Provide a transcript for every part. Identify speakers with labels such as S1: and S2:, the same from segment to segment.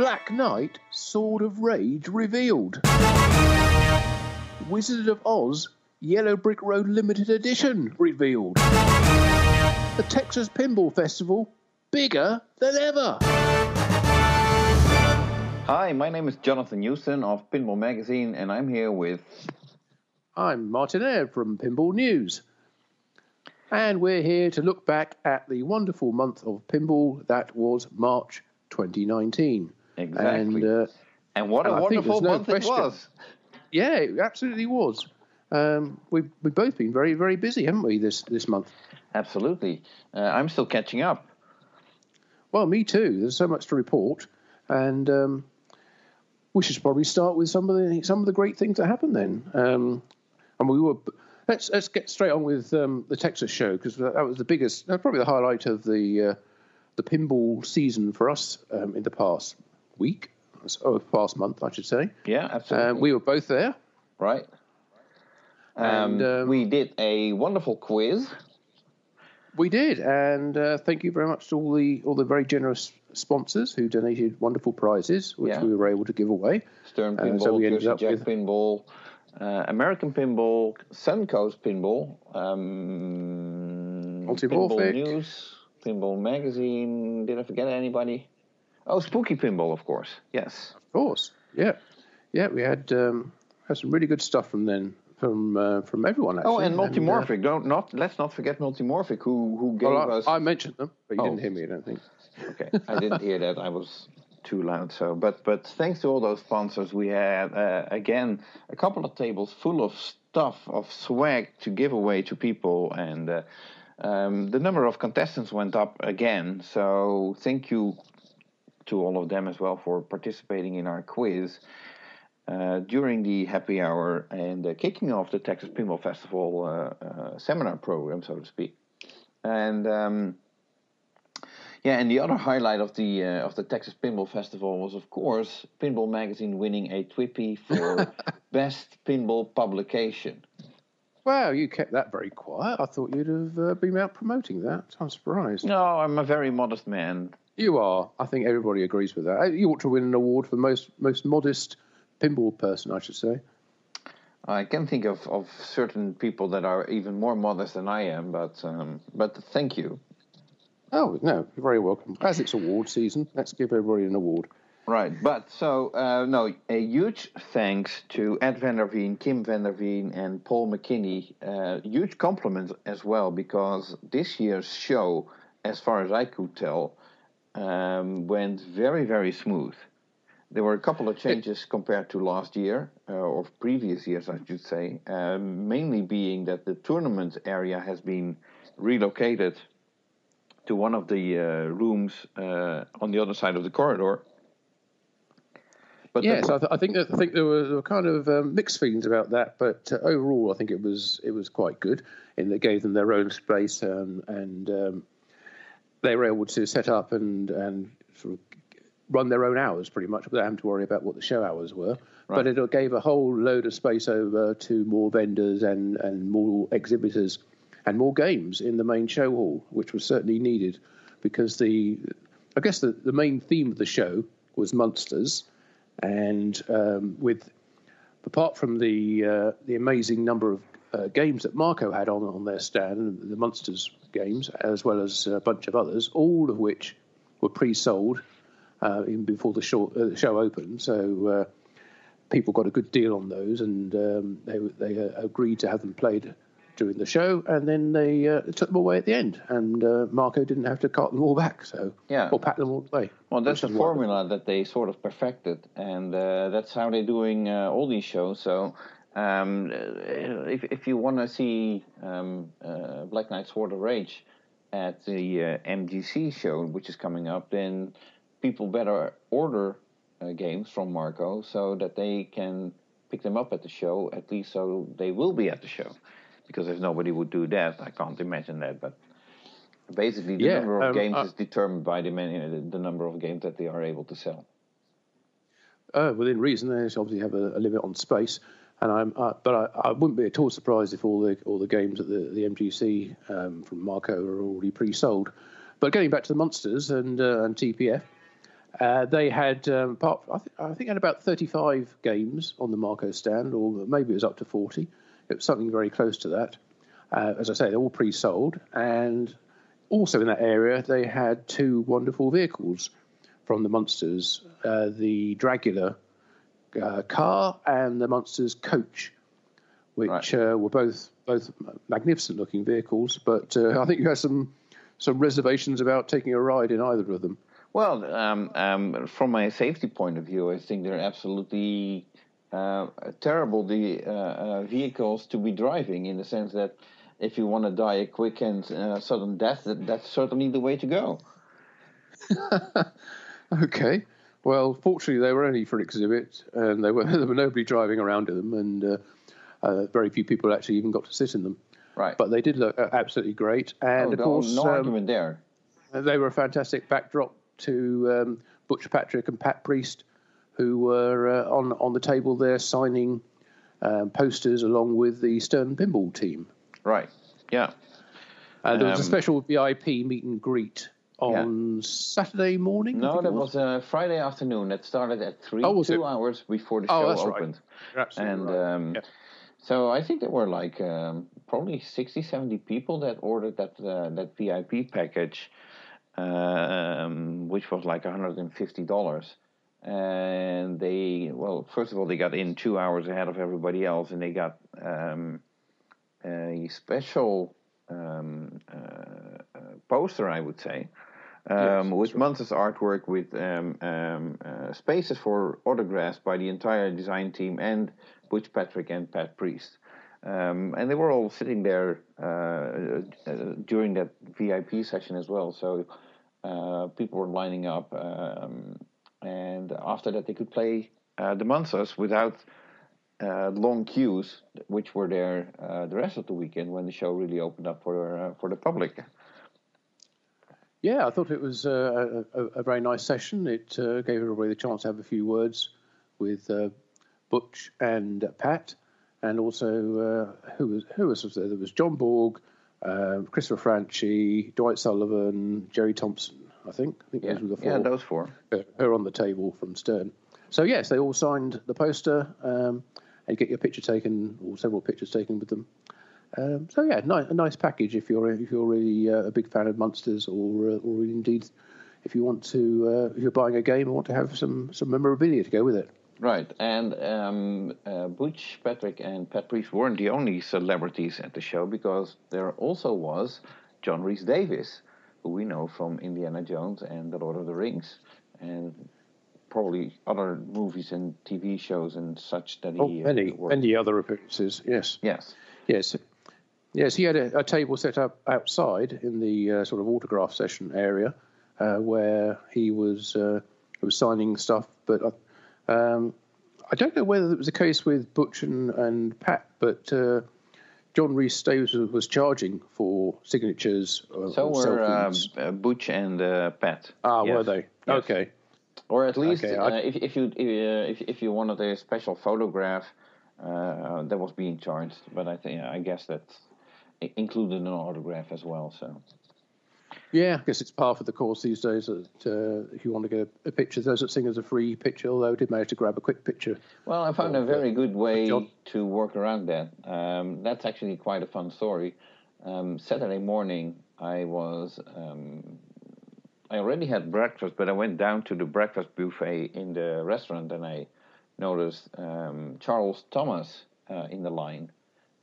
S1: Black Knight Sword of Rage revealed. Wizard of Oz Yellow Brick Road Limited Edition revealed. The Texas Pinball Festival bigger than ever.
S2: Hi, my name is Jonathan Joosten of Pinball Magazine, and I'm here with.
S1: I'm Martin Ayub from Pinball News. And we're here to look back at the wonderful month of pinball that was March 2019.
S2: Exactly.
S1: And, uh,
S2: and what a
S1: and
S2: wonderful
S1: no
S2: month it
S1: question.
S2: was.
S1: yeah, it absolutely was. Um, we've, we've both been very, very busy, haven't we, this, this month?
S2: Absolutely. Uh, I'm still catching up.
S1: Well, me too. There's so much to report. And um, we should probably start with some of the some of the great things that happened then. Um, and we were let's let's get straight on with um, the Texas show because that was the biggest, probably the highlight of the uh, the pinball season for us um, in the past week, or past month, I should say.
S2: Yeah, absolutely.
S1: Um, we were both there.
S2: right. Um,
S1: And, um,
S2: we did a wonderful quiz.
S1: We did, and uh, thank you very much to all the all the very generous sponsors who donated wonderful prizes, which
S2: Yeah.
S1: we were able to give away.
S2: Stern
S1: Uh,
S2: Pinball,
S1: so we ended
S2: Jersey
S1: up
S2: Jack
S1: with-
S2: Pinball, uh, American Pinball, Suncoast Pinball, um, Pinball News, Pinball Magazine. Did I forget anybody? Oh, Spooky Pinball, of course. Yes.
S1: Of course, yeah, yeah. We had um, had some really good stuff from then from uh, from everyone. Actually.
S2: Oh, and
S1: uh,
S2: Multimorphic. Don't not let's not forget Multimorphic, who who gave
S1: well,
S2: us.
S1: I, I mentioned them, but you
S2: Oh.
S1: didn't hear me. I don't think.
S2: Okay, I didn't hear that. I was too loud. So, but but thanks to all those sponsors, we had uh, again a couple of tables full of stuff of swag to give away to people, and uh, um, the number of contestants went up again. So, thank you to all of them as well for participating in our quiz. Uh, during the happy hour and uh, kicking off the Texas Pinball Festival uh, uh, seminar program, so to speak, and um, yeah, and the other highlight of the uh, of the Texas Pinball Festival was, of course, Pinball Magazine winning a TWIPY for best pinball publication.
S1: Wow, you kept that very quiet. I thought you'd have uh, been out promoting that. I'm surprised.
S2: No, I'm a very modest man.
S1: You are. I think everybody agrees with that. Uh, You ought to win an award for most most modest pinball person, I should say.
S2: I can think of, of certain people that are even more modest than I am, but um, but thank you.
S1: Oh no, you're very welcome. As it's award season, let's give everybody an award.
S2: Right, but so uh, no, a huge thanks to Ed Vanderveen, Kim Vanderveen, and Paul McKinney. Uh, huge compliments as well because this year's show, as far as I could tell, um, went very very smooth. There were a couple of changes compared to last year uh, or previous years, I should say. Um, mainly being that the tournament area has been relocated to one of the uh, rooms uh, on the other side of the corridor. But
S1: yes,
S2: the-
S1: I, th- I think that, I think there were, there were kind of um, mixed feelings about that, but uh, overall, I think it was it was quite good. And it gave them their own space, um, and um, they were able to set up and and sort of run their own hours pretty much without having to worry about what the show hours were. But it gave a whole load of space over to more vendors and and more exhibitors and more games in the main show hall, which was certainly needed because the I guess the, the main theme of the show was Munsters, and um, with apart from the uh, the amazing number of uh, games that Marco had on on their stand, the Munsters games, as well as a bunch of others, all of which were pre-sold uh, even before the show, uh, the show opened. So uh, people got a good deal on those, and um, they they uh, agreed to have them played during the show, and then they uh, took them away at the end, and uh, Marco didn't have to cart them all back, so
S2: Yeah.
S1: or pack them all away.
S2: Well, that's the formula that they sort of perfected, and uh, that's how they're doing uh, all these shows. So, um, uh, if if you want to see um, uh, Black Knight Sword of Rage at the uh, MGC show, which is coming up, then people better order uh, games from Marco so that they can pick them up at the show. At least, so they will be at the show. Because if nobody would do that, I can't imagine that. But basically, the
S1: Yeah,
S2: number of
S1: um,
S2: games
S1: uh,
S2: is determined by the, many, the number of games that they are able to sell.
S1: Uh, within reason, they obviously have a, a limit on space, and I'm, uh, but I, I wouldn't be at all surprised if all the all the games at the the MGC um, from Marco are already pre-sold. But getting back to the Munsters and uh, and TPF, Uh, they had, um, part, I, th- I think, had about 35 games on the Marco stand, or maybe it was up to 40. It was something very close to that. Uh, as I say, they're all pre-sold, and also in that area they had two wonderful vehicles from the Munsters, uh, the Dragula uh, car and the Munsters coach, which right. Uh, were both both magnificent-looking vehicles. But uh, I think you had some some reservations about taking a ride in either of them.
S2: Well, um, um, from my safety point of view, I think they're absolutely uh, terrible the uh, uh, vehicles to be driving in the sense that if you want to die a quick and uh, sudden death, that, that's certainly the way to go.
S1: okay. Well, fortunately, they were only for exhibit, and there were there were nobody driving around in them, and uh, uh, very few people actually even got to sit in them.
S2: Right.
S1: But they did look absolutely great, and
S2: oh,
S1: of course,
S2: no um, argument there.
S1: They were a fantastic backdrop to um, Butch Patrick and Pat Priest, who were uh, on on the table there signing um, posters along with the Stern Pinball team.
S2: Right. Yeah.
S1: And there was um, a special VIP meet and greet on yeah. Saturday morning.
S2: No, that was, was a Friday afternoon. That started at three, oh, two it? hours before the oh, show opened.
S1: Right. and
S2: right. um, yeah. so I think there were like um, probably 60, 70 people that ordered that uh, that VIP package um, which was like $150. And they, well, first of all, they got in two hours ahead of everybody else, and they got um, a special um, uh, uh, poster, I would say, um, yes, with Munster's artwork, with um, um, uh, spaces for autographs by the entire design team and Butch Patrick and Pat Priest. Um, and they were all sitting there uh, uh, during that VIP session as well. So uh, people were lining up, um, and after that they could play uh, the Munsters without uh, long queues, which were there the rest of the weekend when the show really opened up for for the public.
S1: Yeah, I thought it was a, a, a very nice session. It uh, gave everybody the chance to have a few words with uh, Butch and Pat, and also uh, who was who was there? There was John Borg, um, Christopher Franchi, Dwight Sullivan, Jerry Thompson, I think. I think
S2: yeah.
S1: those were the four.
S2: Yeah, those four.
S1: Who are on the table from Stern. So, yes, they all signed the poster um, and get your picture taken, or several pictures taken with them. Um, so, yeah, nice, a nice package if you're if you're really uh, a big fan of Munsters, or uh, or indeed if you want to uh, if you're buying a game and want to have some some memorabilia to go with it.
S2: Right, and um, uh, Butch, Patrick, and Pat Priest weren't the only celebrities at the show because there also was John Rhys-Davies, who we know from Indiana Jones and The Lord of the Rings, and probably other movies and TV shows and such that
S1: oh,
S2: he
S1: many
S2: uh,
S1: many other appearances. Yes,
S2: yes,
S1: yes, yes. He had a, a table set up outside in the uh, sort of autograph session area uh, where he was uh, was signing stuff, but uh, um, I don't know whether it was the case with Butch and, and Pat, but uh, John Rhys-Davies was charging for signatures.
S2: So were um, uh, Butch and uh, Pat.
S1: Ah, yes. were they? Yes. Okay.
S2: Or at least okay, uh, if, if you if, if you wanted a special photograph, uh, that was being charged. But I think I guess that included an autograph as well. So.
S1: Yeah, I guess it's par for the course these days that uh, if you want to get a, a picture, there's such thing as a free picture, although I did manage to grab a quick picture.
S2: Well, I found a very uh, good way to work around that. Um, that's actually quite a fun story. Um, Saturday morning, I was. Um, I already had breakfast, but I went down to the breakfast buffet in the restaurant and I noticed um, Charles Thomas uh, in the line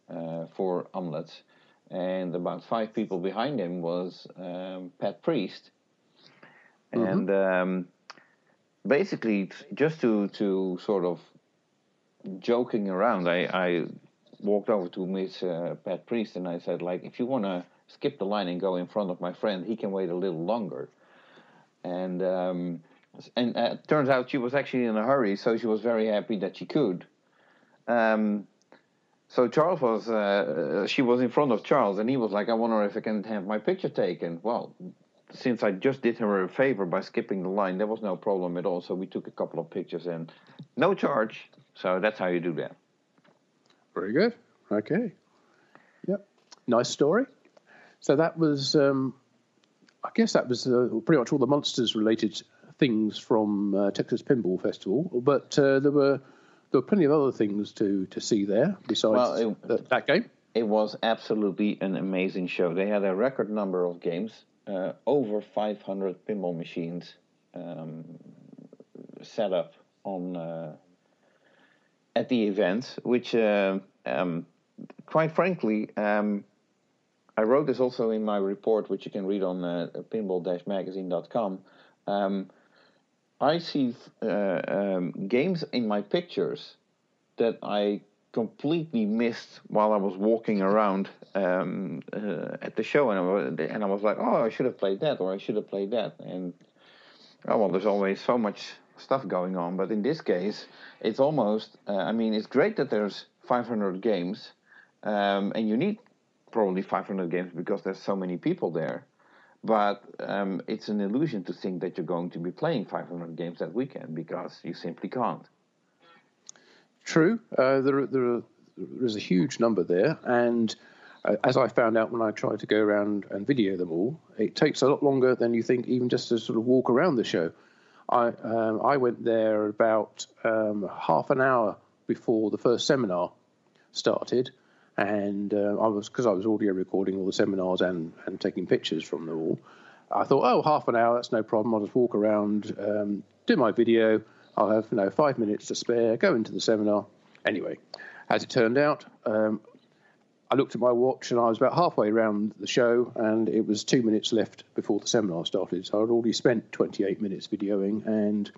S2: uh, for omelets and about five people behind him was um, Pat Priest, mm-hmm. and um, basically just to to sort of joking around, I, I walked over to Miss uh, Pat Priest and I said, like, if you want to skip the line and go in front of my friend, he can wait a little longer, and. Um, and uh, turns out she was actually in a hurry, so she was very happy that she could. Um, so Charles was, uh, she was in front of Charles, and he was like, "I wonder if I can have my picture taken." Well, since I just did her a favor by skipping the line, there was no problem at all. So we took a couple of pictures and no charge. So that's how you do that.
S1: Very good. Okay. Yep. Nice story. So that was, um, I guess that was uh, pretty much all the Munsters related things from uh, Texas Pinball Festival, but uh, there were there were plenty of other things to, to see there besides well, it, that, that, game.
S2: It was absolutely an amazing show. They had a record number of games, uh, over 500 pinball machines um, set up on uh, at the event, which, uh, um, quite frankly, um, I wrote this also in my report, which you can read on uh, pinball-magazine.com. Um, I see uh, um, games in my pictures that I completely missed while I was walking around um, uh, at the show, and I, was, and I was like, "Oh, I should have played that, or I should have played that." And oh well, there's always so much stuff going on, but in this case, it's almost. Uh, I mean, it's great that there's 500 games, um, and you need probably 500 games because there's so many people there. But um, it's an illusion to think that you're going to be playing 500 games that weekend because you simply can't.
S1: True. Uh, there, there, there is a huge number there. And uh, as I found out when I tried to go around and video them all, it takes a lot longer than you think, even just to sort of walk around the show. I, um, I went there about um, half an hour before the first seminar started and uh, I was because I was audio recording all the seminars and and taking pictures from them all. I thought, oh, half an hour, that's no problem. I'll just walk around, um, do my video. I'll have you know five minutes to spare. Go into the seminar. Anyway, as it turned out, um, I looked at my watch and I was about halfway around the show, and it was two minutes left before the seminar started. So I'd already spent 28 minutes videoing and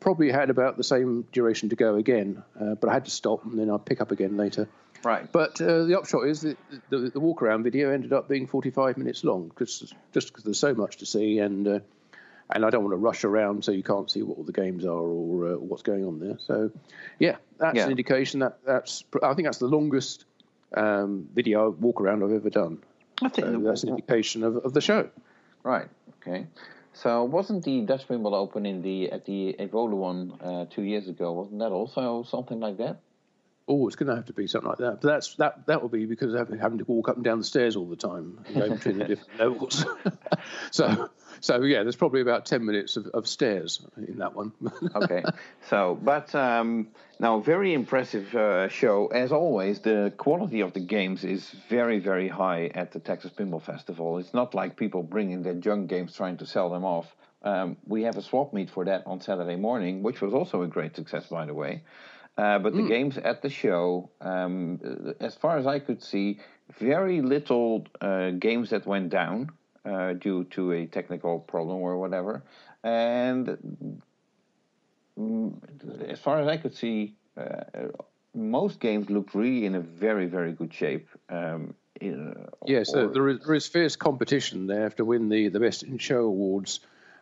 S1: probably had about the same duration to go again. Uh, but I had to stop and then I'd pick up again later.
S2: Right.
S1: But uh, the upshot is that the, the, walk around video ended up being 45 minutes long cause, just because there's so much to see and uh, and I don't want to rush around so you can't see what all the games are or uh, what's going on there. So, yeah, that's yeah. an indication that that's I think that's the longest um, video walk around I've ever done. I think so that's an indication of, of the show.
S2: Right. Okay. So wasn't the Dutch Pinball Open in the at the Evola one uh, two years ago? Wasn't that also something like that?
S1: Oh, it's going to have to be something like that. But that's that. That will be because of having to walk up and down the stairs all the time, you know, between the different levels. so, so yeah, there's probably about ten minutes of, of stairs in that one.
S2: okay. So, but um, now very impressive uh, show as always. The quality of the games is very, very high at the Texas Pinball Festival. It's not like people bringing their junk games trying to sell them off. Um, we have a swap meet for that on Saturday morning, which was also a great success, by the way. Uh, but the mm. games at the show, um, as far as I could see, very little uh, games that went down uh, due to a technical problem or whatever. And mm, as far as I could see, uh, most games looked really in a very, very good shape. Um,
S1: in, yes, or, there, is, there is fierce competition there to win the, the Best in Show Awards,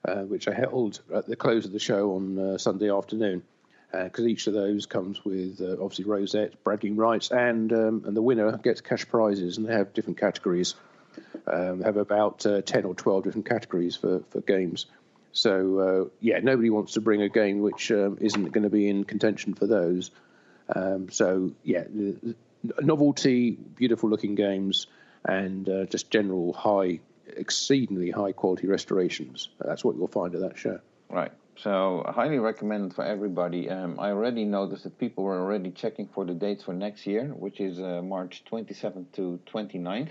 S1: uh, which are held at the close of the show on uh, Sunday afternoon because uh, each of those comes with uh, obviously rosette, bragging rights, and um, and the winner gets cash prizes, and they have different categories. Um, have about uh, ten or twelve different categories for for games. So uh, yeah, nobody wants to bring a game which um, isn't going to be in contention for those. Um, so yeah, novelty, beautiful looking games, and uh, just general high, exceedingly high quality restorations. That's what you'll find at that show.
S2: Right. So I highly recommend for everybody. Um, I already noticed that people were already checking for the dates for next year, which is uh, March 27th to 29th.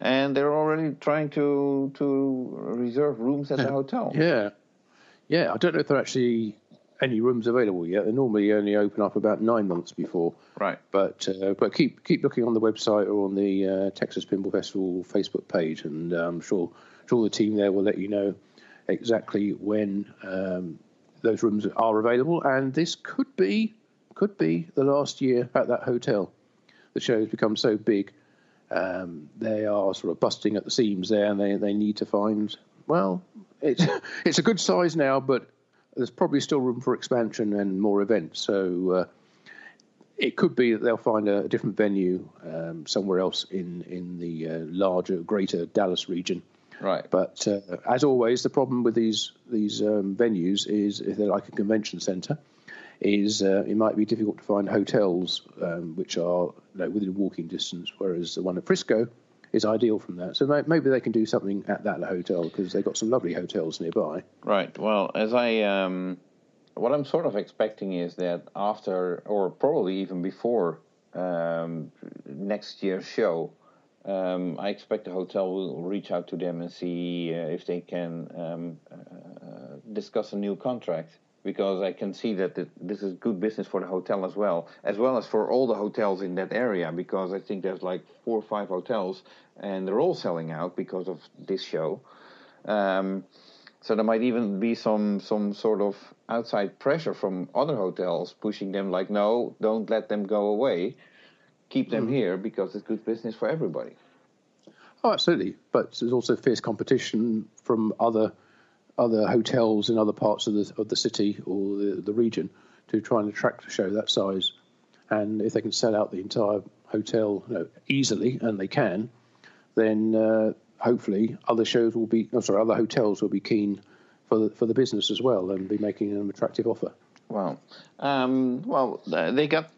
S2: And they're already trying to to reserve rooms at the hotel.
S1: Yeah, yeah. I don't know if there are actually any rooms available yet. They normally only open up about nine months before.
S2: Right.
S1: But uh, but keep keep looking on the website or on the uh, Texas Pinball Festival Facebook page, and uh, I'm sure sure the team there will let you know exactly when um, those rooms are available, and this could be could be the last year at that hotel. The show has become so big, um, they are sort of busting at the seams there, and they, they need to find well, it's it's a good size now, but there's probably still room for expansion and more events. So. Uh, it could be that they'll find a, different venue um, somewhere else in in the uh, larger, greater Dallas region,
S2: Right.
S1: But uh, as always, the problem with these these um, venues is if they're like a convention centre, is uh, it might be difficult to find hotels um, which are you know, within walking distance. Whereas the one at Frisco is ideal from that. So maybe they can do something at that hotel because they've got some lovely hotels nearby.
S2: Right. Well, as I um, what I'm sort of expecting is that after, or probably even before um, next year's show, um, I expect the hotel will reach out to them and see uh, if they can um, uh, discuss a new contract because I can see that this is good business for the hotel as well, as well as for all the hotels in that area because I think there's like four or five hotels and they're all selling out because of this show. Um, so there might even be some some sort of outside pressure from other hotels pushing them like, no, don't let them go away, keep them mm. here because it's good business for everybody.
S1: Oh, absolutely. But there's also fierce competition from other other hotels in other parts of the of the city or the, the region to try and attract a show that size. And if they can sell out the entire hotel you know, easily, and they can, then uh, hopefully other shows will be, sorry, other hotels will be keen for the, for the business as well and be making an attractive offer.
S2: Well, um, well, they got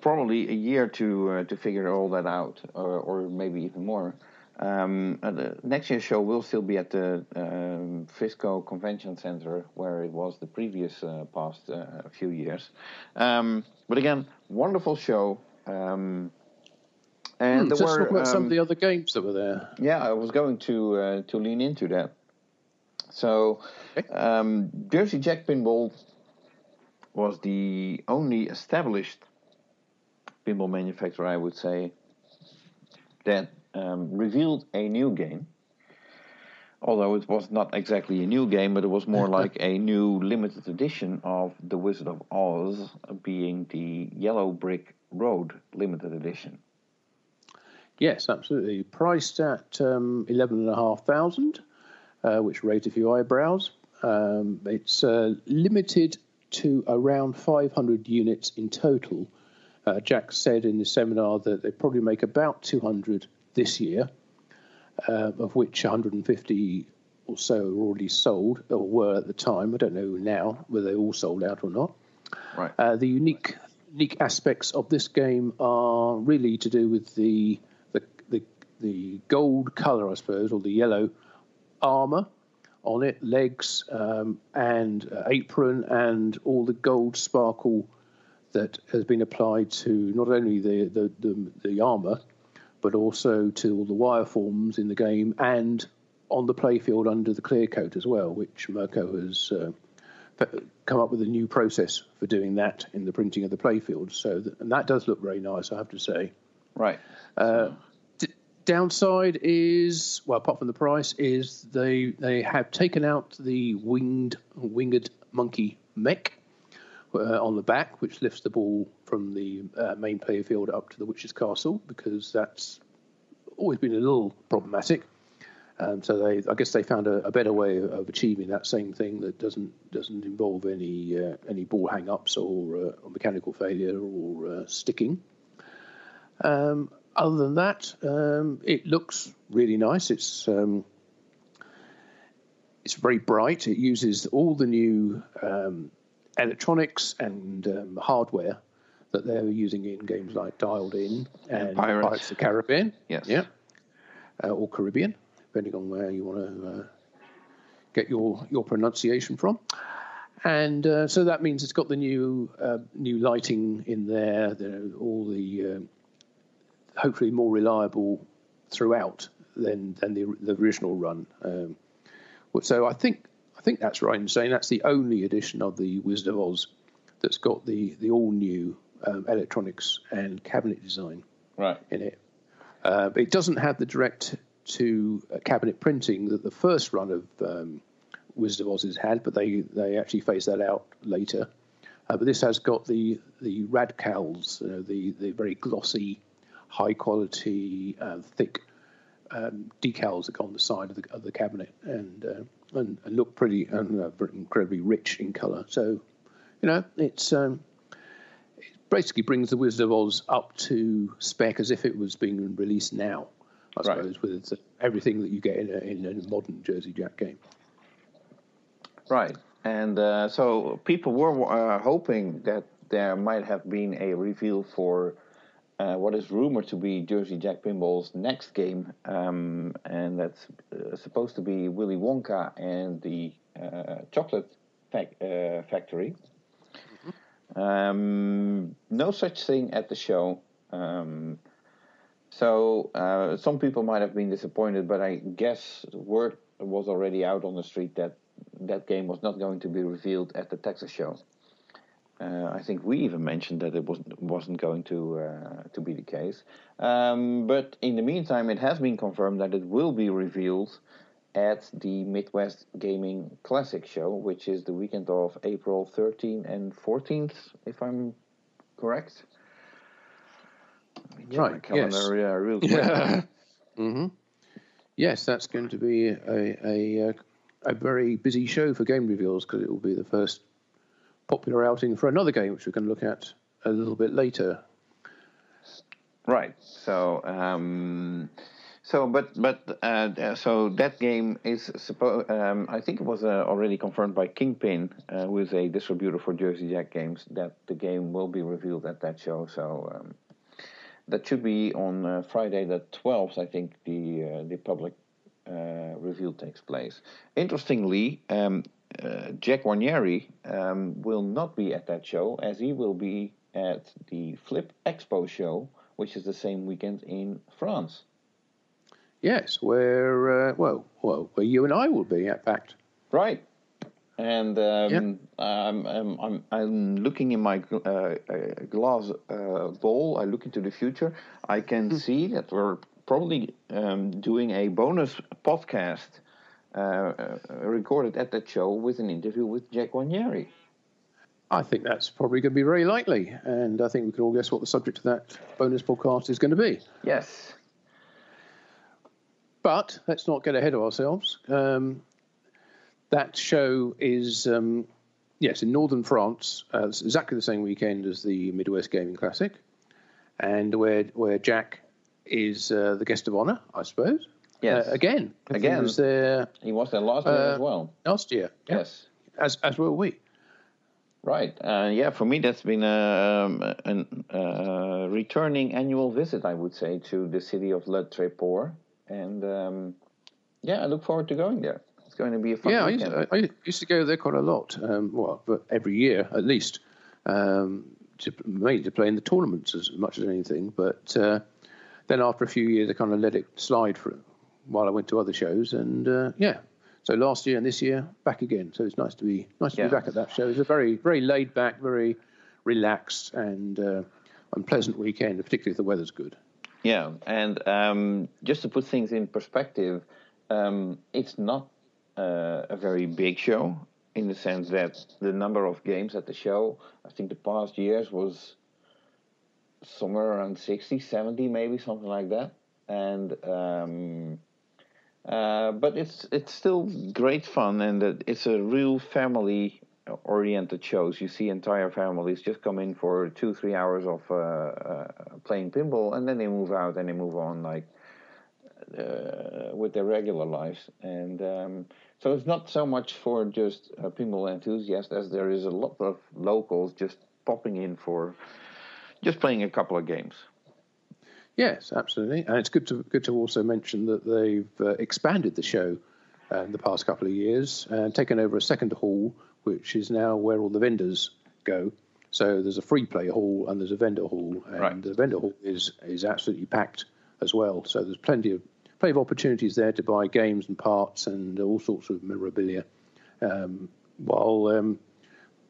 S2: probably a year to uh, to figure all that out, or, or maybe even more. Um, the next year's show will still be at the um, Frisco Convention Center, where it was the previous uh, past uh, few years. Um, but again, wonderful show. Um,
S1: and hmm, there were about some of um, the other games that were there.
S2: Yeah, I was going to uh, to lean into that. So, um, Jersey Jack Pinball was the only established pinball manufacturer, I would say, that um, revealed a new game. Although it was not exactly a new game, but it was more like a new limited edition of The Wizard of Oz, being the Yellow Brick Road limited edition.
S1: Yes, absolutely. Priced at um, eleven and a half thousand, uh, which raised a few eyebrows. Um, it's uh, limited to around 500 units in total. Uh, Jack said in the seminar that they probably make about 200 this year, uh, of which 150 or so are already sold, or were at the time. I don't know now whether they're all sold out or not.
S2: Right. Uh,
S1: the unique unique aspects of this game are really to do with the the the, the gold color, I suppose, or the yellow armor on it, legs um, and uh, apron, and all the gold sparkle that has been applied to not only the the, the, the armor but also to all the wire forms in the game and on the playfield under the clear coat as well, which Merco has uh, come up with a new process for doing that in the printing of the playfield. So, that, and that does look very nice, I have to say.
S2: Right.
S1: Uh, d- downside is, well, apart from the price, is they they have taken out the winged winged monkey mech uh, on the back, which lifts the ball from the uh, main playfield up to the witch's castle, because that's always been a little problematic. Um, so they, I guess, they found a, a, better way of achieving that same thing that doesn't doesn't involve any uh, any ball hang-ups or, uh, or mechanical failure or uh, sticking. Um, other than that, um, it looks really nice. It's um, it's very bright. It uses all the new um, electronics and um, hardware that they're using in games like Dialed In and Pirates, Pirates of the Caribbean.
S2: Yes.
S1: Yeah. Uh, or Caribbean, depending on where you want to uh, get your, your pronunciation from. And uh, so that means it's got the new uh, new lighting in there, the, all the uh, hopefully more reliable throughout than than the, the original run. Um, so I think I think that's right in saying that's the only edition of the Wizard of Oz that's got the, the all new um, electronics and cabinet design
S2: right.
S1: in it. Uh, it doesn't have the direct to uh, cabinet printing that the first run of um, Wizard of Oz has had, but they, they actually phased that out later. Uh, but this has got the the radicals, you know, the the very glossy, high quality, uh, thick um, decals that go on the side of the, of the cabinet, and uh, and, and look pretty and uh, incredibly rich in colour. So, you know, it's um, it basically brings the Wizard of Oz up to spec as if it was being released now. I right. suppose with everything that you get in a, in a modern Jersey Jack game.
S2: Right, and uh, so people were uh, hoping that there might have been a reveal for uh, what is rumored to be Jersey Jack Pinball's next game, um, and that's uh, supposed to be Willy Wonka and the uh, Chocolate fac- uh, Factory. Mm-hmm. Um, no such thing at the show. Um, so uh, some people might have been disappointed, but I guess word was already out on the street that that game was not going to be revealed at the Texas show. Uh, I think we even mentioned that it wasn't wasn't going to uh, to be the case. Um, but in the meantime, it has been confirmed that it will be revealed at the Midwest Gaming Classic show, which is the weekend of April 13th and 14th, if I'm correct.
S1: right. Calendar, yes.
S2: Yeah, real quick. Yeah.
S1: mm-hmm. Yes, that's going to be a a, uh, a very busy show for game reveals because it will be the first popular outing for another game, which we can look at a little bit later.
S2: Right. So, um, so but but uh, so that game is supposed. Um, I think it was uh, already confirmed by Kingpin, uh, who is a distributor for Jersey Jack games, that the game will be revealed at that show. So. Um, that should be on uh, Friday the 12th, I think the uh, the public uh, reveal takes place. Interestingly, um, uh, Jack Guarnieri um, will not be at that show as he will be at the Flip Expo show, which is the same weekend in France.
S1: Yes, where uh, well, well, where you and I will be at fact.
S2: Right. And um, yep. I'm, I'm, I'm, looking in my uh, uh glass uh, bowl. I look into the future. I can hmm. see that we're probably um, doing a bonus podcast recorded at that show with an interview with Jack Guarnieri.
S1: I think that's probably going to be very likely, and I think we can all guess what the subject of that bonus podcast is going to be.
S2: Yes.
S1: But let's not get ahead of ourselves. Um, that show is, um, yes, in northern France. Uh, it's exactly the same weekend as the Midwest Gaming Classic, and where where Jack is uh, the guest of honor, I suppose.
S2: Yes.
S1: Uh, again.
S2: Again.
S1: He was there.
S2: He was there last year as uh, well.
S1: Last year.
S2: Yes.
S1: As as were we.
S2: Right. Uh, yeah. For me, that's been a, um, a, a, returning annual visit, I would say, to the city of Le Tréport, and um, yeah, I look forward to going there. It's going to be a fun.
S1: Yeah,
S2: I used,
S1: to, I used, to, go there quite a lot. Um, well, but every year at least. Um, to, mainly to play in the tournaments as much as anything, but uh, then after a few years, I kind of let it slide for while I went to other shows, and uh, yeah. So last year and this year, back again. So it's nice to be nice to yeah. be back at that show. It's a very very laid back, very relaxed and uh, unpleasant weekend, particularly if the weather's good.
S2: Yeah, and um, just to put things in perspective, um, it's not uh, a very big show in the sense that the number of games at the show, I think the past years was somewhere around 60, 70, maybe something like that. And um, uh, but it's it's still great fun, and it's a real family oriented shows. You see entire families just come in for two three hours of uh, uh, playing pinball, and then they move out and they move on like uh, with their regular lives. And um, so it's not so much for just pinball enthusiasts as there is a lot of locals just popping in for just playing a couple of games.
S1: Yes, absolutely, and it's good to good to also mention that they've uh, expanded the show uh, in the past couple of years and taken over a second hall, which is now where all the vendors go. So there's a free play hall and there's a vendor hall, and
S2: right.
S1: the vendor hall is is absolutely packed as well. So there's plenty of plenty of opportunities there to buy games and parts and all sorts of memorabilia. Um, while um,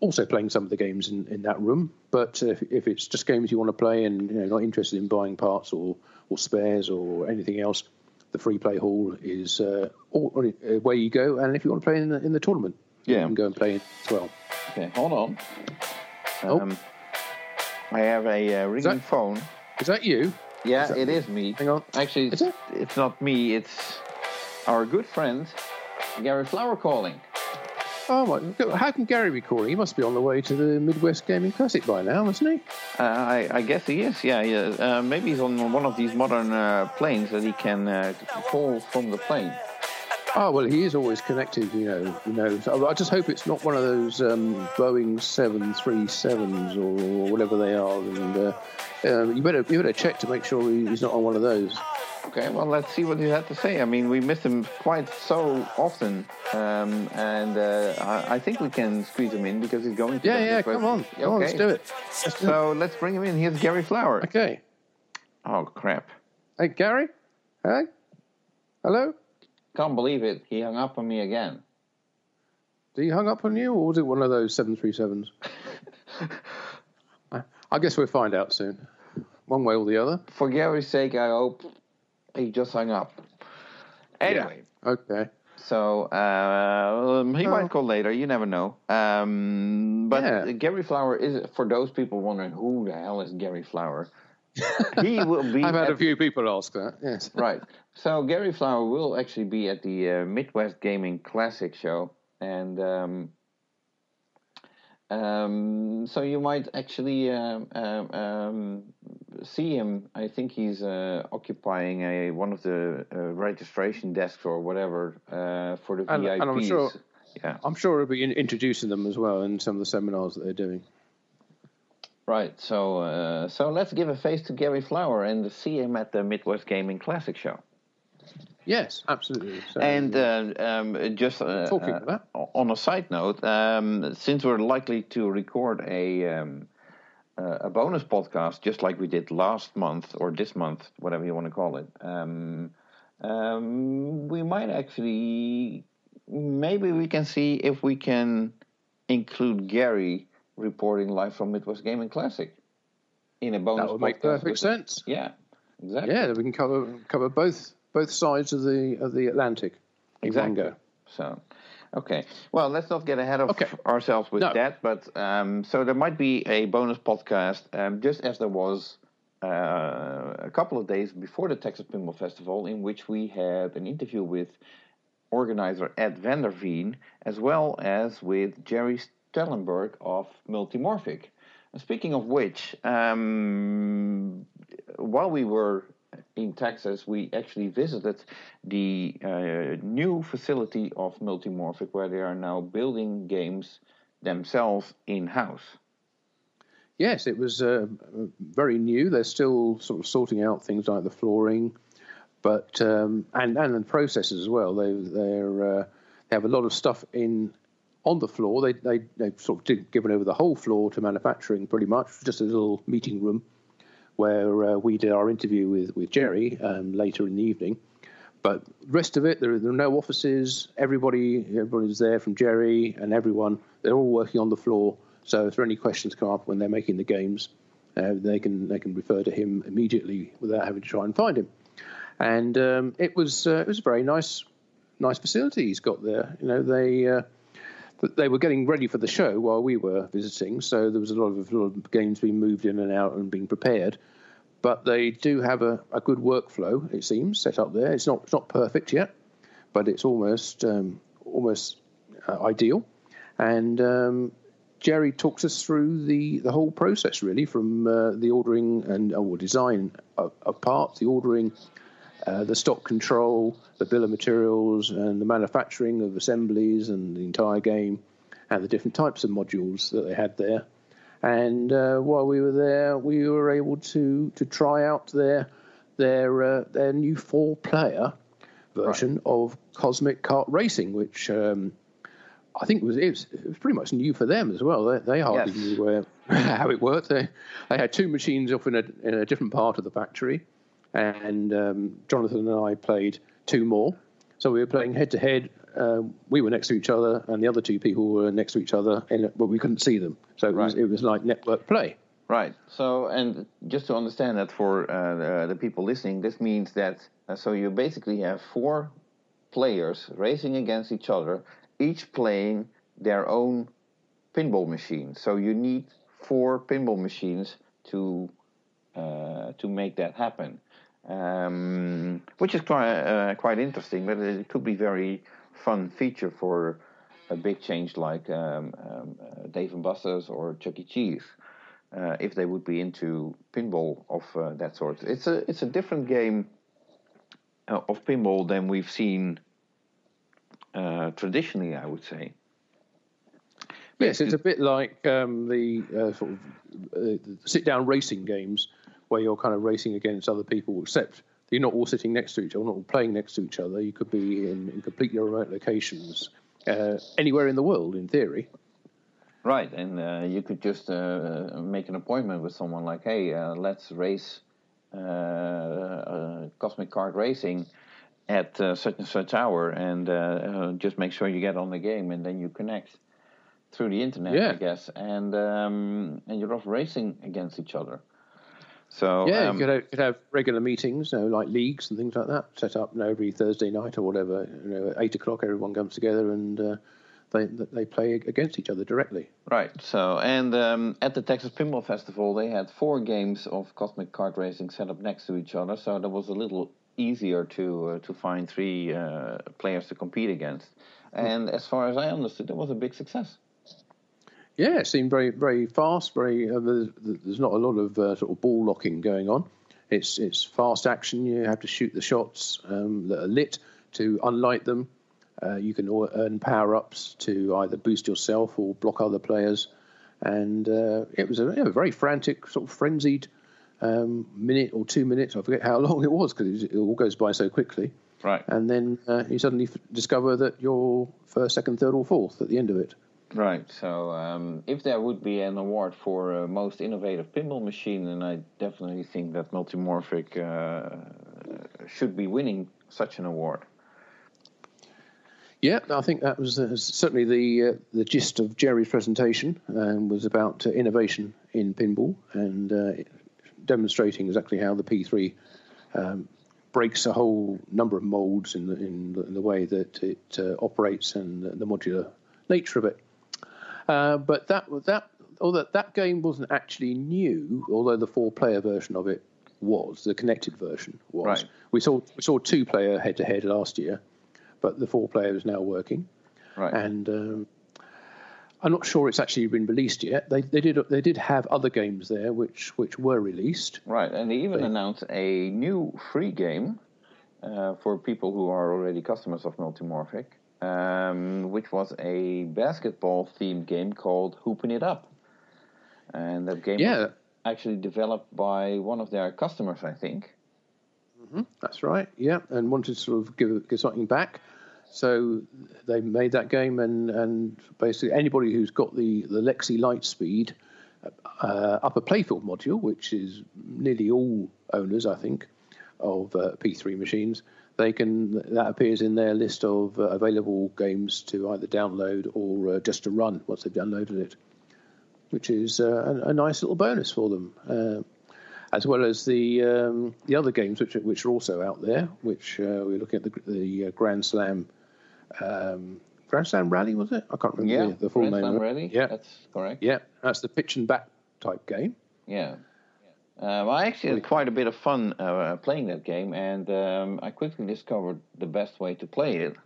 S1: also playing some of the games in, in that room. But if, if it's just games you want to play and you know not interested in buying parts or, or spares or anything else, the free play hall is uh, all, uh, where you go. And if you want to play in the, in the tournament,
S2: yeah.
S1: you can go and play as well.
S2: Okay, hold on. Oh. Um, oh. I have a uh, ringing is that, phone.
S1: Is that you?
S2: Yeah,
S1: is that
S2: it
S1: me?
S2: is me.
S1: Hang on.
S2: Actually, it's, it? it's not me. It's our good friend Gary Flower calling.
S1: Oh my! How can Gary be calling? He must be on the way to the Midwest Gaming Classic by now, mustn't he?
S2: Uh, I, I, guess he is. Yeah, yeah. Uh, maybe he's on one of these modern uh, planes that he can uh, call from the plane.
S1: Oh well, he is always connected, you know. You know, so I just hope it's not one of those um, Boeing seven three sevens or whatever they are. And uh, um, you better you better check to make sure he's not on one of those.
S2: Okay, well, let's see what he had to say. I mean, we miss him quite so often, um, and uh, I, I, think we can squeeze him in because he's going. to
S1: Yeah, yeah, come on, okay. on, let's do it.
S2: Let's do so it. let's bring him in. Here's Gary Flower.
S1: Okay.
S2: Oh crap!
S1: Hey, Gary. Hey. Hello.
S2: Can't believe it. He hung up on me again.
S1: Did he hung up on you, or was it one of those seven three sevens? I guess we'll find out soon, one way or the other.
S2: For Gary's sake, I hope he just hung up. Anyway.
S1: Yeah. Okay.
S2: So uh, he oh. might call later. You never know. Um, but yeah. Gary Flower is for those people wondering who the hell is Gary Flower.
S1: he will be. I've had a few people ask that. Yes.
S2: Right. So Gary Flower will actually be at the uh, Midwest Gaming Classic show, and um, um, so you might actually um, um, um, see him. I think he's uh, occupying a one of the uh, registration desks or whatever uh, for the and, VIPs. And I'm
S1: sure, yeah, I'm sure he'll be in, introducing them as well in some of the seminars that they're doing.
S2: Right. So uh, so let's give a face to Gary Flower and see him at the Midwest Gaming Classic show.
S1: Yes, absolutely.
S2: So, and uh, um, just uh, talking uh, on a side note, um, since we're likely to record a um, uh, a bonus podcast, just like we did last month or this month, whatever you want to call it, um, um, we might actually maybe we can see if we can include Gary reporting live from Midwest Gaming Classic in a bonus.
S1: That would make perfect sense.
S2: Yeah, exactly.
S1: Yeah, we can cover cover both both sides of the of the Atlantic
S2: exactly. So, okay. Well, let's not get ahead of okay. ourselves with no. that. But um, so there might be a bonus podcast, um, just as there was uh, a couple of days before the Texas Pinball Festival, in which we had an interview with organizer Ed Vanderveen, as well as with Gerry Stellenberg of Multimorphic. And speaking of which, um, while we were in Texas, we actually visited the uh, new facility of Multimorphic, where they are now building games themselves in house.
S1: Yes, it was uh, very new. They're still sort of sorting out things like the flooring, but um, and and the processes as well. They they're uh, they have a lot of stuff in on the floor. They they they've sort of given over the whole floor to manufacturing pretty much, just a little meeting room where uh, we did our interview with with Gerry um, later in the evening. But rest of it, there, there, are no offices. Everybody, everybody's there from Gerry and everyone. They're all working on the floor. So if there are any questions come up when they're making the games, uh, they can they can refer to him immediately without having to try and find him. And um, it was uh, it was a very nice nice facility he's got there. You know they. Uh, they were getting ready for the show while we were visiting, so there was a lot of, a lot of games being moved in and out and being prepared but they do have a, a good workflow. It seems set up there. It's not it's not perfect yet, but it's almost um, almost uh, ideal. And um, Gerry talks us through the, the whole process really, from uh, the ordering and or design of, of parts, the ordering, uh, the stock control, the bill of materials, and the manufacturing of assemblies and the entire game, and the different types of modules that they had there. And uh, while we were there, we were able to to try out their their uh, their new four player version right. of Cosmic Kart Racing, which um, I think was it, was it, was pretty much new for them as well. They, they hardly yes. knew where, how it worked. They, they had two machines off in a, in a different part of the factory, and um, Jonathan and I played two more. So we were playing head to head we were next to each other, and the other two people were next to each other, in, but we couldn't see them. So it, right. was, it was like network play.
S2: Right. So, and just to understand that for uh, the, the, people listening, this means that uh, so you basically have four players racing against each other, each playing their own pinball machine. So you need four pinball machines to uh, to make that happen, um, which is quite uh, quite interesting. But it could be very fun feature for a big change like um, um, uh, Dave and Buster's or Chuck E. Cheese, uh, if they would be into pinball of uh, that sort. It's a it's a different game uh, of pinball than we've seen uh, traditionally, I would say.
S1: Yes, it's a bit like um, the uh, sort of uh, sit-down racing games where you're kind of racing against other people, except you're not all sitting next to each other, not all playing next to each other. You could be in, in completely remote locations, uh, anywhere in the world, in theory.
S2: Right, and uh, you could just uh, make an appointment with someone like, hey, uh, let's race Cosmic Kart Racing at such and such hour, and just make sure you get on the game, and then you connect through the internet, yeah. I guess, and um, and you're off racing against each other. So
S1: yeah, um, you could have, could have, regular meetings, you know, like leagues and things like that, set up you know, every Thursday night or whatever. You know, at eight o'clock, everyone comes together and uh, they they play against each other directly.
S2: Right. So and um, at the Texas Pinball Festival, they had four games of Cosmic Kart Racing set up next to each other, so that was a little easier to uh, to find three uh, players to compete against. Hmm. And as far as I understood, it was a big success.
S1: Yeah, it seemed very very fast. Very uh, there's, there's, not a lot of uh, sort of ball locking going on. It's it's fast action. You have to shoot the shots um, that are lit to unlight them. Uh, you can earn power ups to either boost yourself or block other players. And uh, it was a, know, very frantic, sort of frenzied um, minute or two minutes. I forget how long it was because it, it, all goes by so quickly.
S2: Right.
S1: And then uh, you suddenly f- discover that you're first, second, third, or fourth at the end of it.
S2: Right. So, um, if there would be an award for uh, most innovative pinball machine, then I definitely think that Multimorphic uh, should be winning such an award.
S1: Yeah, I think that was uh, certainly the uh, the gist of Gerry's presentation, um, was about uh, innovation in pinball and uh, demonstrating exactly how the P3 um, breaks a whole number of molds in the, in the, in the way that it operates and the modular nature of it. Uh, but that that although that game wasn't actually new, although the four-player version of it was the connected version was.
S2: Right.
S1: We saw we saw two-player head-to-head last year, but the four-player is now working.
S2: Right.
S1: And um, I'm not sure it's actually been released yet. They they did they did have other games there which which were released.
S2: Right, and they even they, announced a new free game uh, for people who are already customers of Multimorphic um, which was a basketball themed game called Hooping It Up. And that game yeah. was actually developed by one of their customers, I think.
S1: Mm-hmm. That's right, yeah, and wanted to sort of give, give something back. So they made that game, and, and basically anybody who's got the, the Lexy Lightspeed uh, upper playfield module, which is nearly all owners, I think, of uh, P3 machines, they can that appears in their list of uh, available games to either download or uh, just to run once they've downloaded it, which is uh, a, a, nice little bonus for them. Uh, as well as the um, the other games which are, which are also out there, which uh, we're looking at the, the uh, Grand Slam um, Grand Slam Rally was it? I can't remember
S2: yeah,
S1: the, the full
S2: Grand
S1: name.
S2: Slam Rally. Yeah, that's correct.
S1: Yeah, that's the pitch and bat type game.
S2: Yeah. Uh, well, I actually had quite a bit of fun uh, playing that game, and um, I quickly discovered the best way to play it.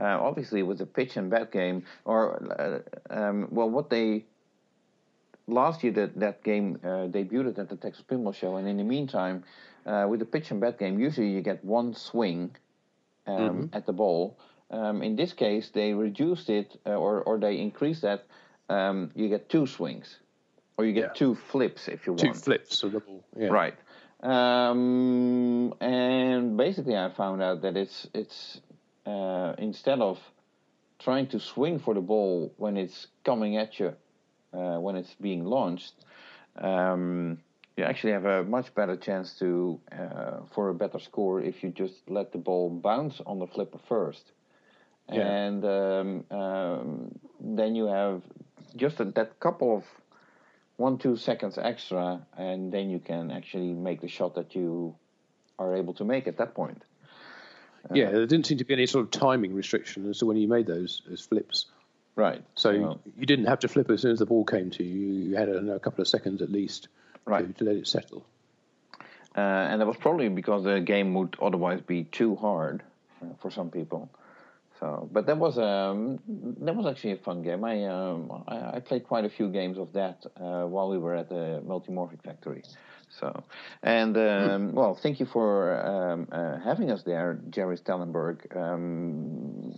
S2: Uh, obviously, it was a pitch and bat game, or uh, um, well, what they last year that that game uh, debuted at the Texas Pinball Show, and in the meantime, uh, with the pitch and bat game, usually you get one swing um, mm-hmm. at the ball. Um, in this case, they reduced it, or or they increased that. Um, you get two swings. Or you get yeah. two flips if you
S1: two
S2: want.
S1: Two flips, so double. Yeah.
S2: Right. Um, and basically, I found out that it's it's uh, instead of trying to swing for the ball when it's coming at you, uh, when it's being launched, um, you actually have a much better chance to uh, for a better score if you just let the ball bounce on the flipper first, yeah. and um, um then you have just a, that couple of one two seconds extra, and then you can actually make the shot that you are able to make at that point.
S1: Uh, yeah, there didn't seem to be any sort of timing restriction as to when you made those those flips.
S2: Right.
S1: So well, you didn't have to flip as soon as the ball came to you. You had a, a couple of seconds at least right. to, to let it settle.
S2: Uh, and that was probably because the game would otherwise be too hard uh, for some people. So, but that was um, that was actually a fun game. I um, I, I, played quite a few games of that uh, while we were at the Multimorphic Factory. So, and um, well, thank you for um, uh, having us there, Gerry Stellenberg. Um,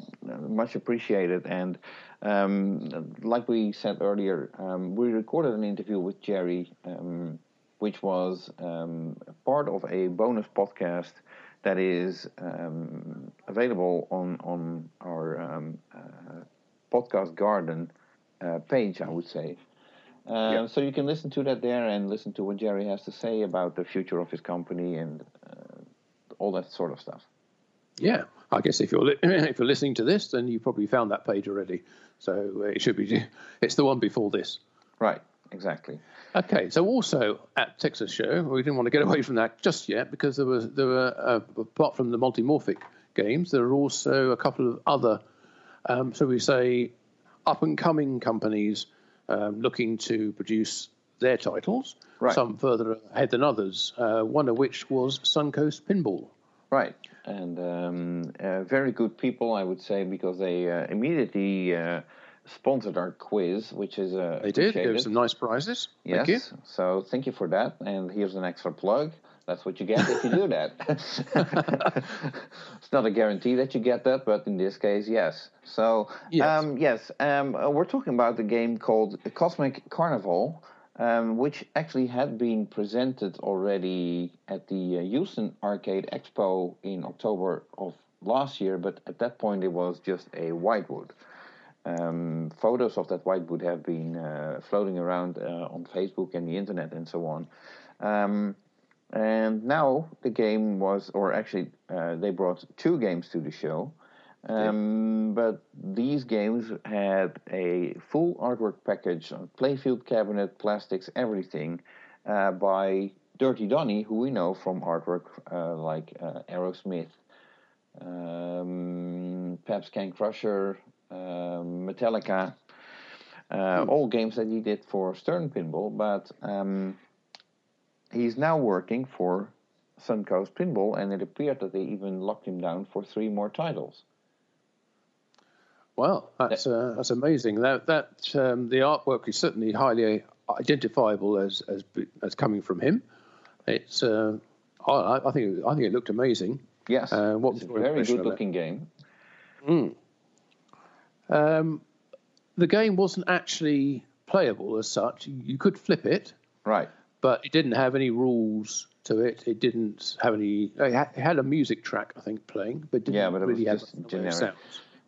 S2: much appreciated. And um, like we said earlier, um, we recorded an interview with Gerry, um, which was part of a bonus podcast that is available on on our uh, podcast garden uh, page, I would say. Uh, yeah. So you can listen to that there and listen to what Gerry has to say about the future of his company and uh, all that sort of stuff.
S1: Yeah, I guess if you're li- if you're listening to this, then you probably found that page already. So it should be it's the one before this.
S2: Right. Exactly.
S1: Okay. So also at Texas Show, we didn't want to get away from that just yet because there was there were uh, apart from the multimorphic games, there are also a couple of other, um, so we say, up and coming companies um, looking to produce their titles, right. some further ahead than others, uh, one of which was Suncoast Pinball.
S2: Right, and um, uh, very good people, I would say, because they uh, immediately uh, sponsored our quiz, which is uh,
S1: they did. There some nice prizes.
S2: Yes,
S1: thank
S2: so thank you for that. And here's an extra plug. That's what you get if you do that. it's not a guarantee that you get that, but in this case, yes. So, yes, um, yes um, uh, we're talking about the game called Cosmic Carnival, um, which actually had been presented already at the uh, Houston Arcade Expo in October of last year, but at that point it was just a whitewood. Um, photos of that whitewood have been uh, floating around uh, on Facebook and the internet and so on. Um, and now the game was, or actually, uh, they brought two games to the show. Um, but these games had a full artwork package, playfield cabinet, plastics, everything, uh, by Dirty Donny, who we know from artwork uh, like uh, Aerosmith, um, Pabst Can Crusher, Metallica, uh, hmm. all games that he did for Stern Pinball. But um, he's now working for Suncoast Pinball, and it appeared that they even locked him down for three more titles.
S1: Well, that's uh, that's amazing. That that um, the artwork is certainly highly identifiable as as as coming from him. It's uh, I, I, think I think it looked amazing.
S2: Yes, uh, what it's a very good looking game.
S1: Mm. Um, the game wasn't actually playable as such. You could flip it,
S2: right?
S1: but it didn't have any rules to it. It didn't have any. It had a music track, I think, playing, but didn't
S2: yeah, but it
S1: really
S2: was just generic.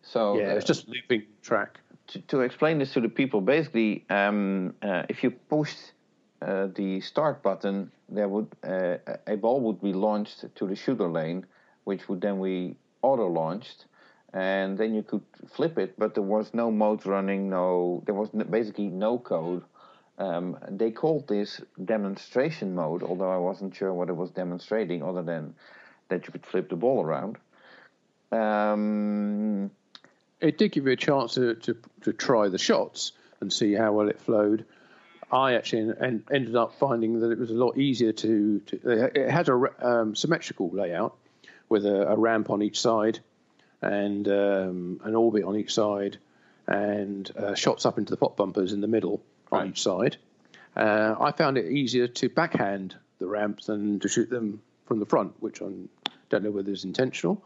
S1: So yeah, uh, it's just looping track.
S2: To, to, explain this to the people, basically, um, uh, if you push uh, the start button, there would uh, a ball would be launched to the shooter lane, which would then be auto launched, and then you could flip it, but there was no mode running, no, there was basically no code um, they called this demonstration mode, although I wasn't sure what it was demonstrating, other than that you could flip the ball around. Um,
S1: it did give you a chance to, to, to, try the shots and see how well it flowed. I actually en- ended up finding that it was a lot easier to. to it had a um, symmetrical layout with a, a, ramp on each side and um, an orbit on each side and uh, shots up into the pop bumpers in the middle on right. each side. Uh, I found it easier to backhand the ramps than to shoot them from the front, which I don't know whether it's intentional,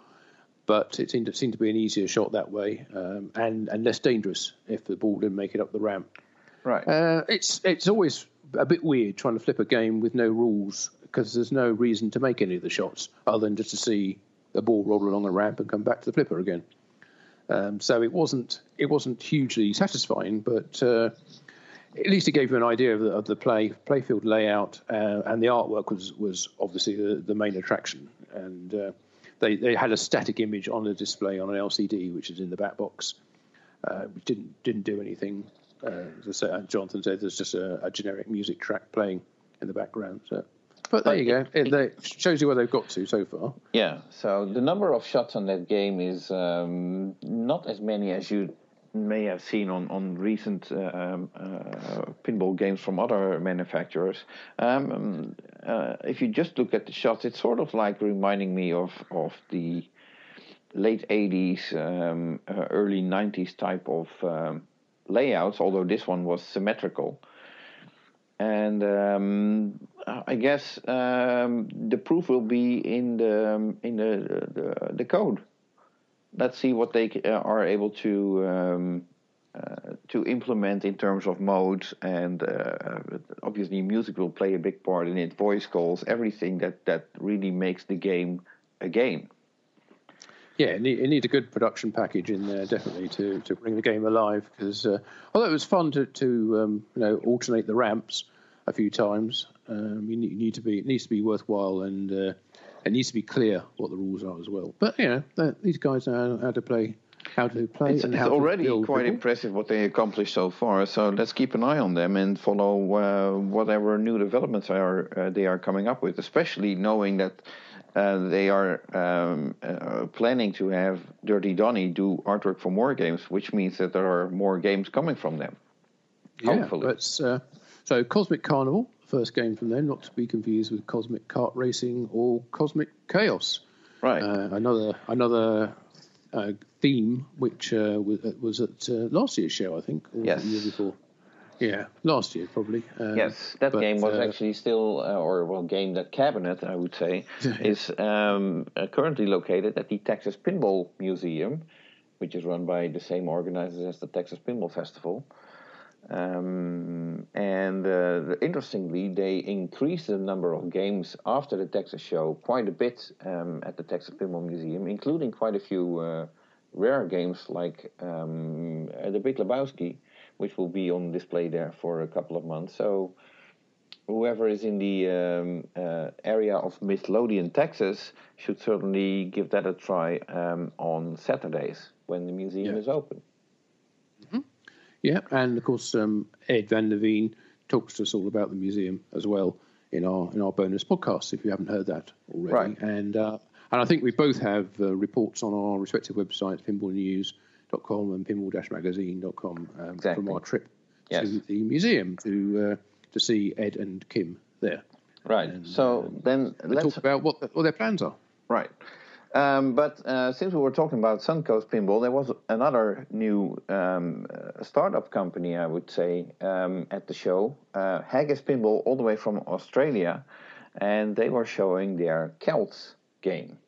S1: but it seemed to, seemed to be an easier shot that way um, and, and less dangerous if the ball didn't make it up the ramp.
S2: Right.
S1: Uh, it's it's always a bit weird trying to flip a game with no rules because there's no reason to make any of the shots other than just to see the ball roll along a ramp and come back to the flipper again. Um, so it wasn't it wasn't hugely satisfying, but uh, at least it gave you an idea of the, of the play playfield layout, uh, and the artwork was was obviously the, the main attraction. And uh, they they had a static image on the display on an LCD, which is in the back box, uh, which didn't didn't do anything. Uh, as Jonathan said, there's just a, a, generic music track playing in the background. So. But there you go. It, it, shows you where they've got to so far.
S2: Yeah. So the number of shots on that game is um, not as many as you may have seen on on recent uh, um, uh, pinball games from other manufacturers. Um, um, uh, if you just look at the shots, it's sort of like reminding me of of the late 80s, um, uh, early 90s type of um, layouts. Although this one was symmetrical. And um, I guess um, the proof will be in the um, in the, the, the code. Let's see what they uh, are able to um, uh, to implement in terms of modes, and uh, obviously music will play a big part in it. Voice calls, everything that that really makes the game a game.
S1: Yeah, it, need, needs a good production package in there definitely to, to bring the game alive. Because uh, although it was fun to, to um, you know alternate the ramps a few times, um, you, need, to be it needs to be worthwhile and uh, it needs to be clear what the rules are as well. But you know these guys know how to play how to play
S2: it's,
S1: and
S2: it's already quite
S1: people.
S2: impressive what they accomplished so far. So let's keep an eye on them and follow uh, whatever new developments are uh, they are coming up with. Especially knowing that uh, they are um, uh, planning to have Dirty Donny do artwork for more games, which means that there are more games coming from them.
S1: Yeah,
S2: Hopefully.
S1: but, uh, so Cosmic Carnival, first game from them, not to be confused with Cosmic Kart Racing or Cosmic Chaos.
S2: Right.
S1: Uh, another another uh, theme which uh, was, was at uh, last year's show, I think, or
S2: Yes.
S1: the year before. Yeah, last year probably. Um,
S2: Yes, that
S1: but,
S2: game was
S1: uh,
S2: actually still, uh, or well, game that cabinet I would say is um, uh, currently located at the Texas Pinball Museum, which is run by the same organizers as the Texas Pinball Festival. Um, and uh, interestingly, they increased the number of games after the Texas show quite a bit um, at the Texas Pinball Museum, including quite a few uh, rare games like um, uh, the Big Lebowski, which will be on display there for a couple of months. So, whoever is in the um, uh, area of Midlothian, Texas, should certainly give that a try um, on Saturdays when the museum
S1: Yeah.
S2: is open.
S1: Yeah, and of course um, Ed Van der Veen talks to us all about the museum as well in our in our bonus podcast. If you haven't heard that already,
S2: Right.
S1: and uh, and I think we both have uh, reports on our respective websites, pinballnews.com and pinball-magazine.com, um,
S2: Exactly.
S1: from our trip
S2: Yes.
S1: to the museum to uh, to see Ed and Kim there.
S2: Right.
S1: And,
S2: so then
S1: And
S2: let's
S1: talk about what, the, what their plans are.
S2: Right. Um, but uh, since we were talking about Suncoast Pinball, there was another new um, uh, startup company, I would say, um, at the show. Uh, Haggis Pinball, all the way from Australia, and they were showing their Celts game.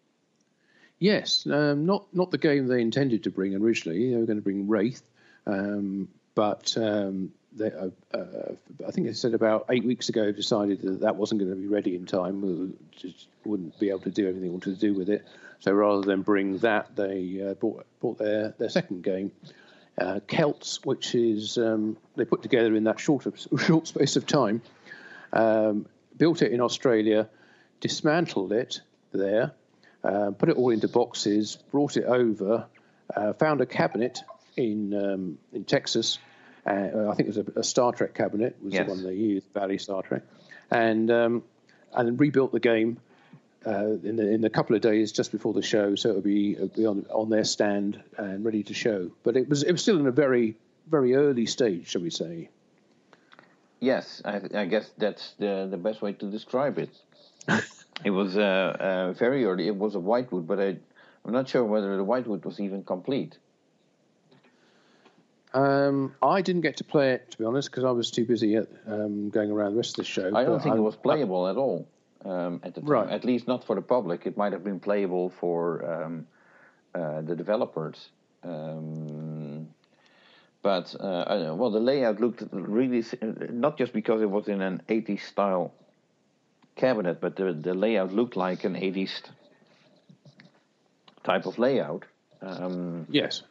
S1: Yes, um, not not the game they intended to bring originally. They were going to bring Wraith, um, but um, they, uh, uh, I think they said about eight weeks ago decided that that wasn't going to be ready in time. We just wouldn't be able to do anything to do with it. So rather than bring that, they uh, brought brought their their second game, uh, Celts, which is um, they put together in that short of, short space of time. Um, built it in Australia, dismantled it there, uh, put it all into boxes, brought it over, uh, found a cabinet in um, in Texas. Uh, I think it was a, a Star Trek cabinet was
S2: Yes.
S1: the one they used, Bally Star Trek, and um, and rebuilt the game uh, in the in a couple of days just before the show, so it'll be, it'll be on on their stand and ready to show. But it was it was still in a very very early stage, shall we say?
S2: Yes, I, I guess that's the, the best way to describe it. it was uh, uh, very early. It was a whitewood, but I, I'm not sure whether the whitewood was even complete.
S1: Um, I didn't get to play it to be honest because I was too busy at, um, going around the rest of the show.
S2: I don't think it
S1: I'm-
S2: was playable at all um, at the time.
S1: Right.
S2: At least not for the public. It might have been playable for um, uh, the developers. Um, but uh, I don't know, well, the layout looked really not just because it was in an 80s style cabinet, but the the layout looked like an 80s type of layout. Um,
S1: Yes.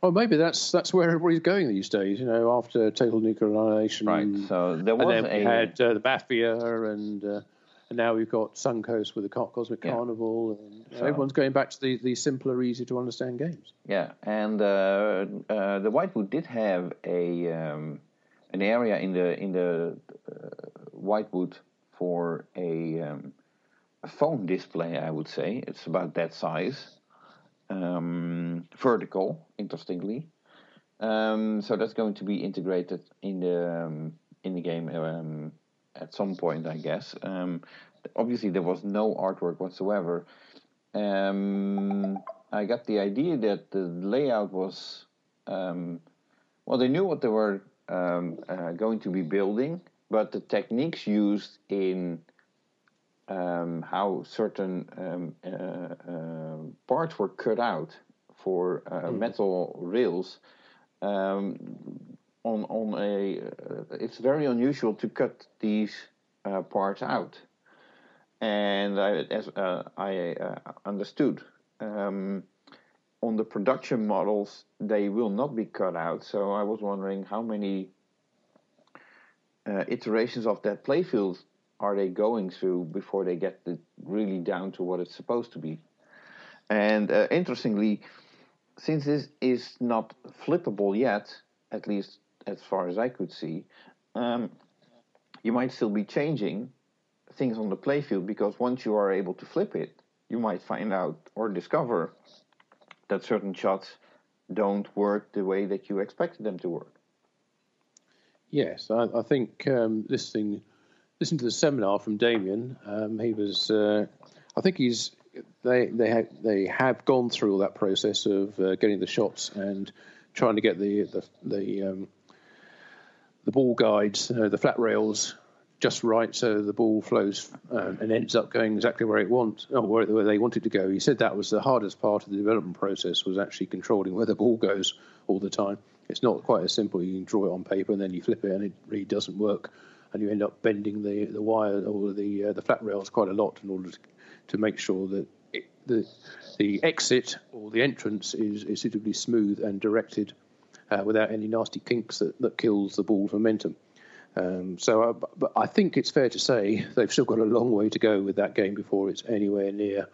S1: Well, maybe that's that's where everybody's going these days. You know, after total nuclear annihilation,
S2: right. So there was
S1: and then we
S2: a
S1: had uh, the Mafia, and uh, and now we've got Suncoast with the Cosmic
S2: Yeah.
S1: Carnival, and
S2: So-
S1: everyone's going back to the, the simpler, easy to understand games.
S2: Yeah, and uh, uh, the Whitewood did have a um, an area in the in the uh, Whitewood for a, um, a phone display. I would say it's about that size, um, vertical. Interestingly, um, so that's going to be integrated in the um, in the game um, at some point, I guess. Um, obviously, there was no artwork whatsoever. Um, I got the idea that the layout was, um, well, they knew what they were um, uh, going to be building, but the techniques used in um, how certain um, uh, uh, parts were cut out for uh, mm. metal rails um, on on a uh, it's very unusual to cut these uh, parts out. And I, as uh, I understood um, on the production models they will not be cut out. So I was wondering how many iterations of that playfield are they going through before they get really down to what it's supposed to be? And interestingly since this is not flippable yet, at least as far as I could see, um, you might still be changing things on the playfield because once you are able to flip it, you might find out or discover that certain shots don't work the way that you expected them to work.
S1: Yes, I, I think um, listening listening to the seminar from Damien, um, he was. Uh, I think he's they they have they have gone through all that process of uh, getting the shots and trying to get the the the, um, the ball guides, uh, the flat rails, just right so the ball flows uh, and ends up going exactly where it wants, or where, where they want it to go. He said that was the hardest part of the development process was actually controlling where the ball goes all the time. It's not quite as simple. You can draw it on paper and then you flip it and it really doesn't work, and you end up bending the the wire or the uh, the flat rails quite a lot in order to to make sure that it, the the exit or the entrance is, is suitably smooth and directed uh, without any nasty kinks that, that kills the ball's momentum. Um, so, uh, but I think it's fair to say they've still got a long way to go with that game before it's anywhere near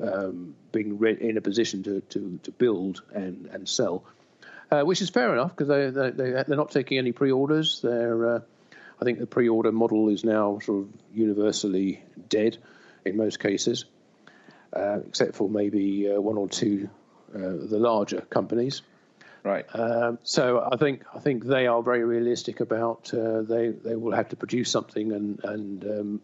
S1: um, being re- in a position to, to, to build and, and sell, uh, which is fair enough because they, they, they, they're not taking any pre orders. They're, uh, I think the pre order model is now sort of universally dead in most cases, uh, except for maybe uh, one or two uh, the larger companies.
S2: Right.
S1: Um, so I think I think they are very realistic about uh, they they will have to produce something and and um,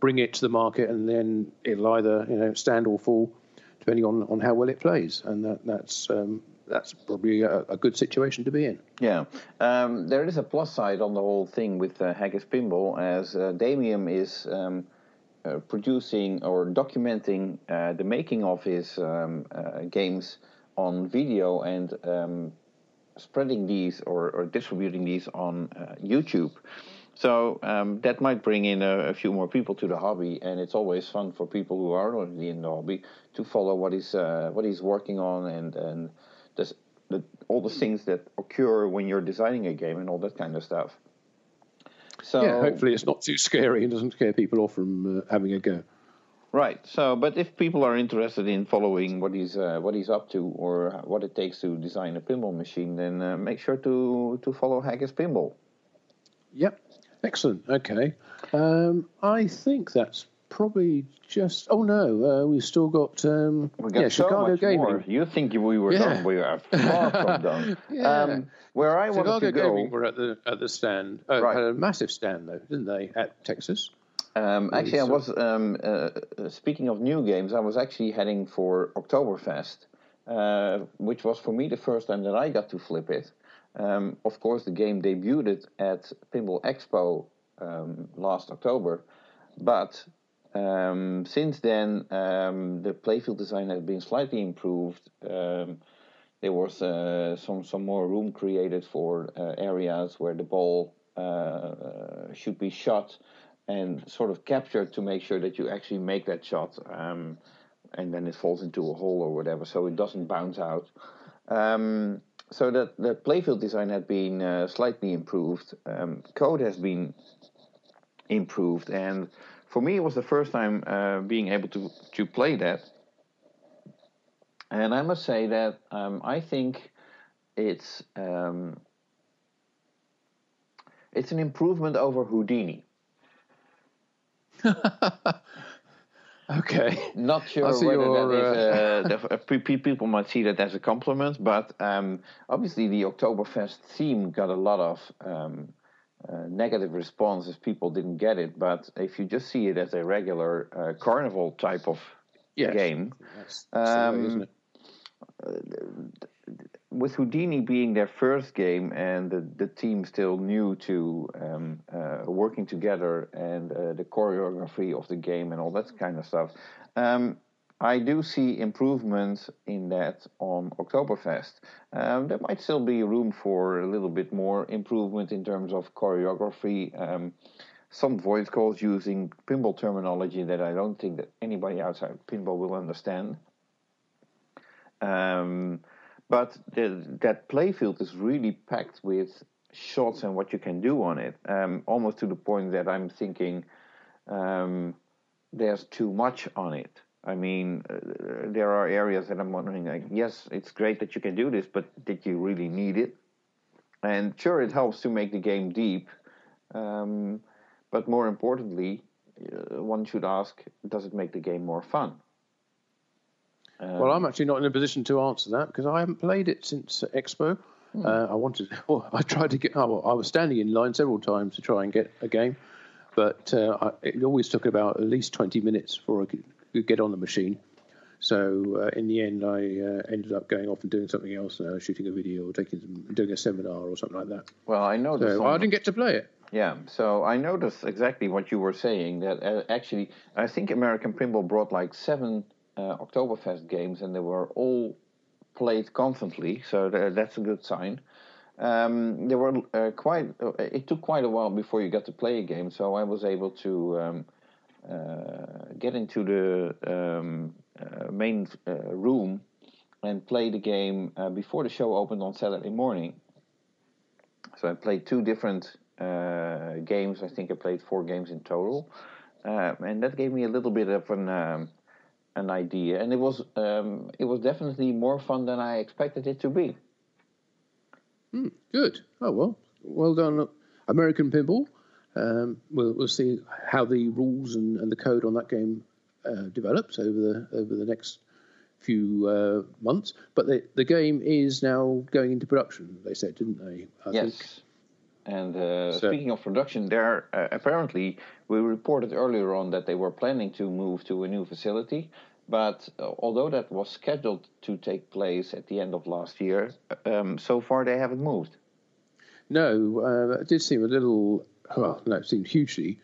S1: bring it to the market, and then it'll either you know stand or fall depending on, on how well it plays, and that that's um, that's probably a, a, good situation to be in.
S2: Yeah, um, there is a plus side on the whole thing with uh, Haggis Pinball, as uh, Damien is um, uh, producing or documenting uh, the making of his um, uh, games on video and um, spreading these or, or, distributing these on YouTube. So um, that might bring in a, a, few more people to the hobby, and it's always fun for people who are already in the hobby to follow what he's uh, what he's working on and and the, all the things that occur when you're designing a game and all that kind of stuff.
S1: So yeah, hopefully it's not too scary and doesn't scare people off from uh, having a go.
S2: Right. So, but if people are interested in following what he's uh, what he's up to or what it takes to design a pinball machine, then uh, make sure to to follow Haggis Pinball.
S1: Yep. Excellent. Okay. Um, I think that's probably just. Oh no, uh, we've still got. Um,
S2: we got yeah, so Chicago much Gaming. More. You think we were yeah. done? We are far from done. yeah. Um, where I
S1: Chicago
S2: wanted to go.
S1: Gaming were at the at the stand. Oh, right. Had a massive stand though, didn't they, at Texas?
S2: Um, actually, I was um, uh, uh, speaking of new games. I was actually heading for Oktoberfest, uh, which was for me the first time that I got to flip it. Um, of course, the game debuted at Pinball Expo um, last October, but um, since then, um, the playfield design has been slightly improved. Um, there was uh, some some more room created for uh, areas where the ball uh, should be shot and sort of captured to make sure that you actually make that shot, um, and then it falls into a hole or whatever, so it doesn't bounce out. Um, so that the playfield design had been uh, slightly improved. Um, code has been improved, and for me, it was the first time uh, being able to to play that, and I must say that um, I think it's um, it's an improvement over Houdini.
S1: okay.
S2: Not sure whether your, that is uh, a, people might see that as a compliment, but um, obviously the Oktoberfest theme got a lot of um, uh, negative response as people didn't get it. But if you just see it as a regular uh, carnival type of
S1: yes.
S2: game,
S1: um,
S2: with Houdini being their first game and the, the team still new to um, uh, working together and uh, the choreography of the game and all that kind of stuff, um, I do see improvement in that on Oktoberfest. Um, there might still be room for a little bit more improvement in terms of choreography. Um, some voice calls using pinball terminology that I don't think that anybody outside pinball will understand. Um, but the, that playfield is really packed with shots and what you can do on it, um, almost to the point that I'm thinking um, there's too much on it. I mean, uh, there are areas that I'm wondering, like, yes, it's great that you can do this, but did you really need it? And sure, it helps to make the game deep, um, but more importantly, uh, one should ask, does it make the game more fun?
S1: Um, well, I'm actually not in a position to answer that because I haven't played it since Expo. Hmm. Uh, I wanted, well, I tried to get. Oh, I was standing in line several times to try and get a game, but uh, I, it always took about at least 20 minutes before I could get on the machine. So uh, in the end, I uh, ended up going off and doing something else, uh, shooting a video or taking some, doing a seminar or something like that.
S2: Well, I know.
S1: So I didn't get to play it.
S2: Yeah, so I noticed exactly what you were saying. That uh, actually, I think American Pinball brought like seven uh, Oktoberfest games, and they were all played constantly. So th- that's a good sign. Um, they were uh, quite. Uh, it took quite a while before you got to play a game, so I was able to um, uh, get into the um, uh, main uh, room and play the game before the show opened on Saturday morning. So I played two different games. I think I played four games in total, and that gave me a little bit of an um, an idea, and it was um, it was definitely more fun than I expected it to be.
S1: Mm, good. Oh well, well done, American Pinball. Um, we'll, we'll see how the rules and, and the code on that game uh, develops over the over the next few uh, months. But the the game is now going into production. They said, didn't they?
S2: I yes. Think. And uh, so, speaking of production, there uh, apparently we reported earlier on that they were planning to move to a new facility. But uh, although that was scheduled to take place at the end of last year, um, so far they haven't moved.
S1: No, uh, it did seem a little, well, no, it seemed hugely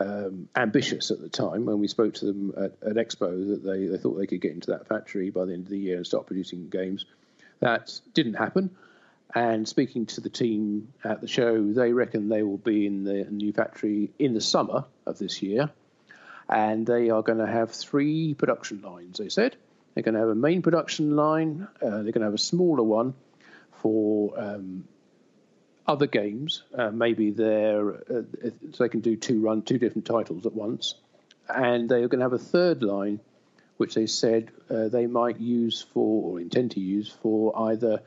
S1: um, ambitious at the time when we spoke to them at, at, Expo that they, they thought they could get into that factory by the end of the year and start producing games. That didn't happen. And speaking to the team at the show, they reckon they will be in the new factory in the summer of this year. And they are going to have three production lines, they said. They're going to have a main production line, uh, they're going to have a smaller one for um, other games. Uh, maybe they're, uh, so they can do two run two different titles at once. And they're going to have a third line, which they said uh, they might use for, or intend to use for either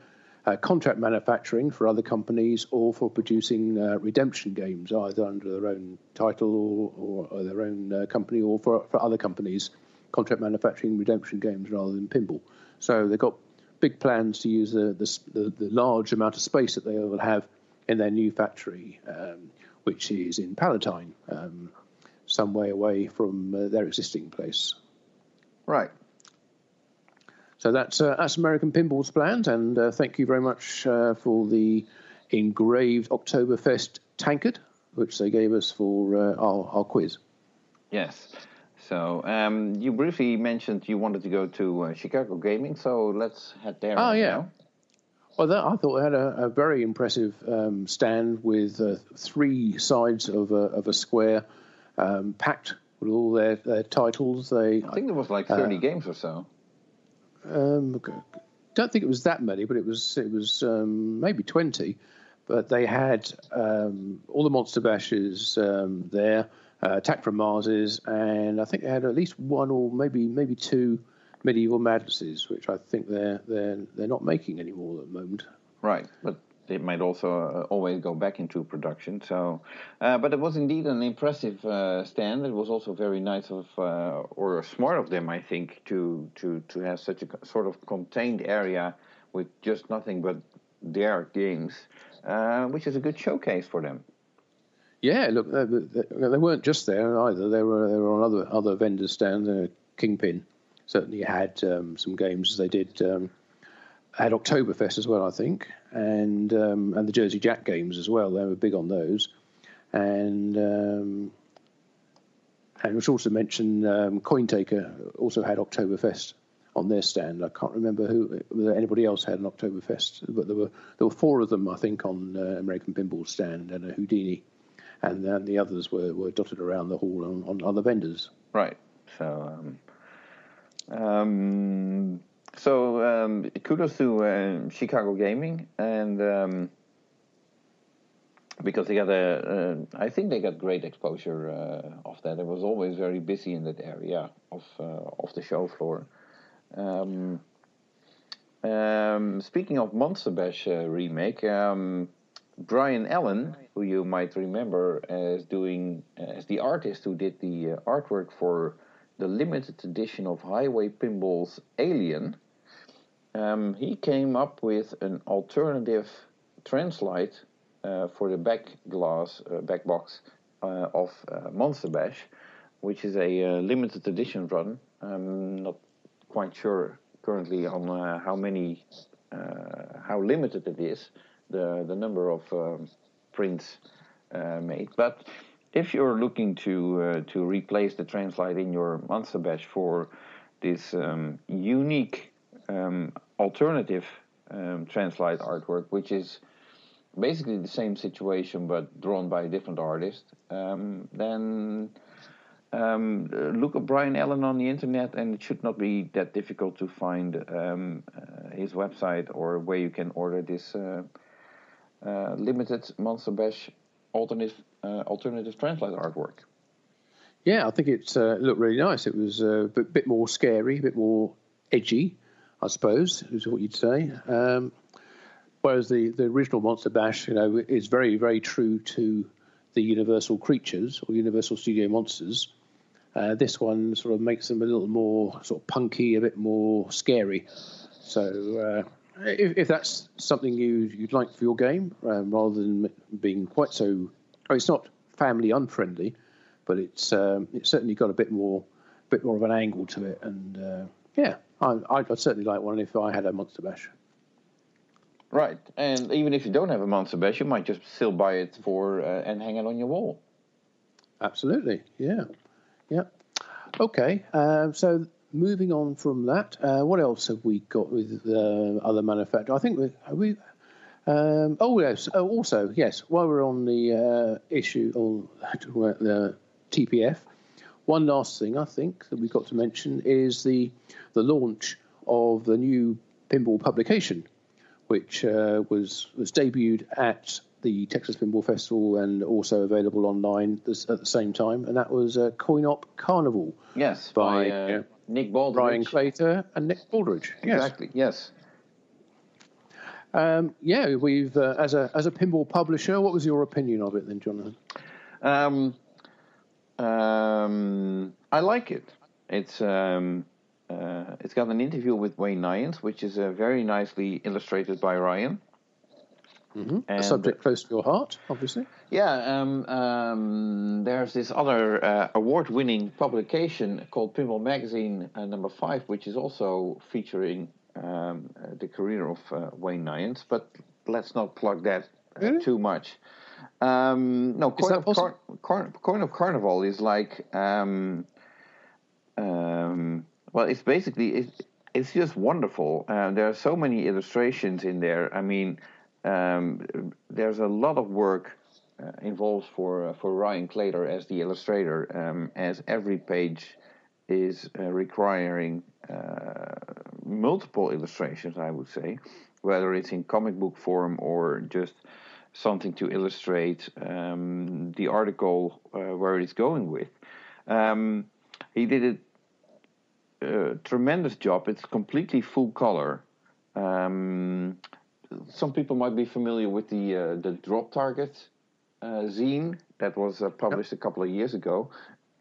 S1: uh, contract manufacturing for other companies or for producing uh, redemption games, either under their own title or, or their own uh, company or for, for other companies, contract manufacturing redemption games rather than pinball. So they've got big plans to use the, the, the large amount of space that they will have in their new factory, um, which is in Palatine, um, some way away from uh, their existing place.
S2: Right.
S1: So that's uh, that's American Pinball's plans, and uh, thank you very much uh, for the engraved Oktoberfest tankard, which they gave us for uh, our, our quiz.
S2: Yes. So um, you briefly mentioned you wanted to go to uh, Chicago Gaming, so let's head there.
S1: Oh
S2: right
S1: yeah.
S2: Now.
S1: Well, that, I thought they had a, a very impressive um, stand with uh, three sides of a, of a square um, packed with all their, their titles. They
S2: I think there was like thirty games or so.
S1: Um, don't think it was that many, but it was it was um, maybe twenty. But they had um, all the Monster Bashes um, there, uh, Attack from Marses, and I think they had at least one or maybe maybe two Medieval Madnesses, which I think they're they're they're not making anymore at the moment.
S2: Right, but it might also uh, always go back into production. So, uh, but it was indeed an impressive uh, stand. It was also very nice of uh, or smart of them, I think, to to to have such a sort of contained area with just nothing but their games, uh, which is a good showcase for them.
S1: Yeah, look, they, they, weren't just there either. They were they were on other other vendors' stands. Kingpin certainly had um, some games. As they did. Um, had Oktoberfest as well, I think, and um, and the Jersey Jack games as well. They were big on those, and um, and should also mention um, Cointaker also had Oktoberfest on their stand. I can't remember who whether anybody else had an Oktoberfest, but there were there were four of them, I think, on uh, American Pinball stand and a Houdini, and then the others were, were dotted around the hall on, on other vendors.
S2: Right. So. Um, um, so um, kudos to uh, Chicago Gaming and um, because they got a, uh, I think they got great exposure uh, of that. It was always very busy in that area of uh, of the show floor. Um, um, speaking of Monster Bash uh, remake, um, Brian Allen, who you might remember as doing as the artist who did the uh, artwork for the limited edition of Highway Pinball's Alien, um, he came up with an alternative translite uh, for the back glass, uh, back box uh, of uh, Monster Bash, which is a uh, limited edition run. I'm not quite sure currently on uh, how many, how limited it is, the the number of um, prints made, but if you're looking to to replace the translite in your Monster Bash for this um, unique um, alternative um, translite artwork, which is basically the same situation but drawn by a different artist, um, then um, look at Brian Allen on the internet, and it should not be that difficult to find um, uh, his website or where you can order this uh, uh, limited Monster Bash alternative uh, alternative translate artwork.
S1: Yeah, I think it uh, looked really nice. It was a bit, bit more scary, a bit more edgy, I suppose, is what you'd say. Um, whereas the, the original Monster Bash, you know, is very, very true to the Universal creatures or Universal Studio monsters. Uh, this one sort of makes them a little more sort of punky, a bit more scary. So uh, if, if, that's something you, you'd like for your game, um, rather than being quite so, oh, it's not family unfriendly, but it's um, it's certainly got a bit more, bit more of an angle to it, and uh, yeah, I, would certainly like one if I had a Monster Bash.
S2: Right, and even if you don't have a Monster Bash, you might just still buy it for uh, and hang it on your wall.
S1: Absolutely, yeah, yeah. Okay, uh, so moving on from that, uh, what else have we got with uh, other manufacturers? I think we, we um, oh yes, oh, also yes. While we're on the uh, issue on the TPF, one last thing I think that we've got to mention is the the launch of the new pinball publication, which uh, was was debuted at the Texas Pinball Festival and also available online this, at the same time, and that was uh, Coin Op Carnival.
S2: Yes, by, by uh, Nick Baldridge,
S1: Brian Claytor, and Nick Baldridge.
S2: Exactly. Yes.
S1: Um, yeah, we've uh, as a as a pinball publisher. What was your opinion of it then, Jonathan?
S2: Um, um, I like it. It's um, uh, it's got an interview with Wayne Neyens, which is uh, very nicely illustrated by Ryan.
S1: Mm-hmm. a subject close to your heart, obviously.
S2: Yeah, um, um, there's this other uh, award-winning publication called Pinball Magazine uh, number five, which is also featuring um, uh, the career of uh, Wayne Neyens. But let's not plug that really? too much. Um, no, Coin of, Car- Car- Coin of, Carnival is like, um, um, well, it's basically it's, it's just wonderful. Uh, there are so many illustrations in there. I mean, um, there's a lot of work uh, involved for uh, for Ryan Claytor as the illustrator, um, as every page is uh, requiring uh, multiple illustrations. I would say, whether it's in comic book form or just something to illustrate um, the article uh, where it's going with. Um, he did a, a, tremendous job. It's completely full color. Um, some people might be familiar with the uh, the Drop Target uh, zine that was uh, published yep. a couple of years ago.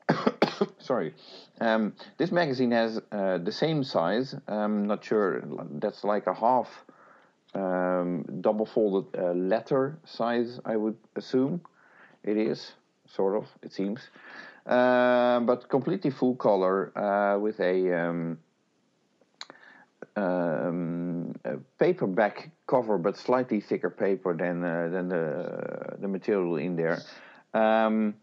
S2: Sorry, um, this magazine has uh, the same size. I'm not sure. That's like a half um, double folded uh, letter size, I would assume. It is, sort of, it seems. Uh, but completely full color uh, with a um, um, paperback cover, but slightly thicker paper than uh, than the the material in there. Um,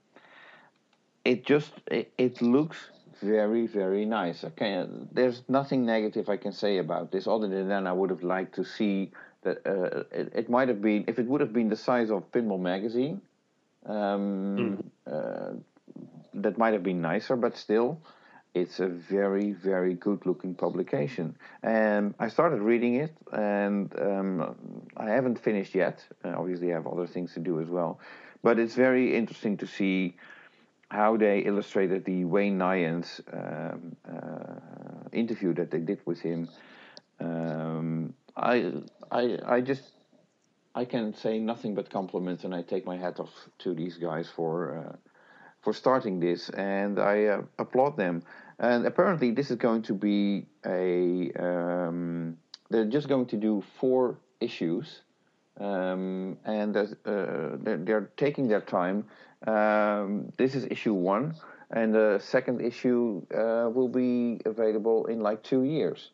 S2: it just it, it, looks very very nice. Okay, there's nothing negative I can say about this other than I would have liked to see that uh, it, it might have been if it would have been the size of Pinball magazine. Um, mm. that might have been nicer, but still, it's a very very good looking publication and i started reading it and um, i haven't finished yet uh, obviously i have other things to do as well but it's very interesting to see how they illustrated the wayne Neyens um, uh, interview that they did with him um, I, I i just i can say nothing but compliments and i take my hat off to these guys for uh, for starting this, and I uh, applaud them. And apparently, this is going to be a. Um, they're just going to do four issues, um, and uh, they're, they're, taking their time. Um, this is issue one, and the second issue uh, will be available in like two years.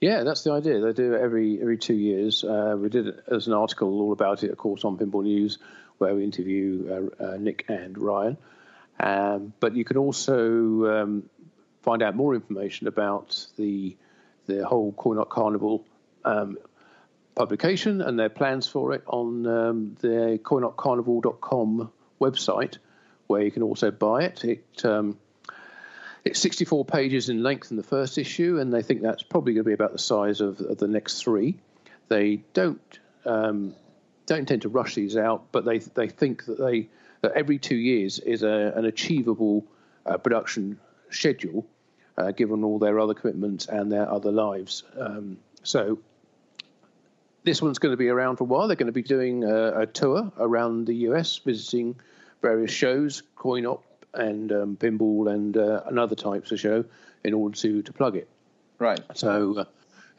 S1: Yeah, that's the idea. They do it every every two years. Uh, we did it as an article all about it, of course, on Pinball News, where we interview uh, uh, Nick and Ryan. Um, but you can also um, find out more information about the the whole Coin Carnival um, publication and their plans for it on um, the coinopcarnival.com website, where you can also buy it. It um, it's 64 pages in length in the first issue, and they think that's probably going to be about the size of, of the next three. They don't um, don't intend to rush these out, but they they think that they that every two years is a, an achievable uh, production schedule, uh, given all their other commitments and their other lives. Um, so this one's going to be around for a while. They're going to be doing a, a tour around the US, visiting various shows, coin op and um, pinball and, uh, and other types of show in order to, to plug it.
S2: Right.
S1: So uh,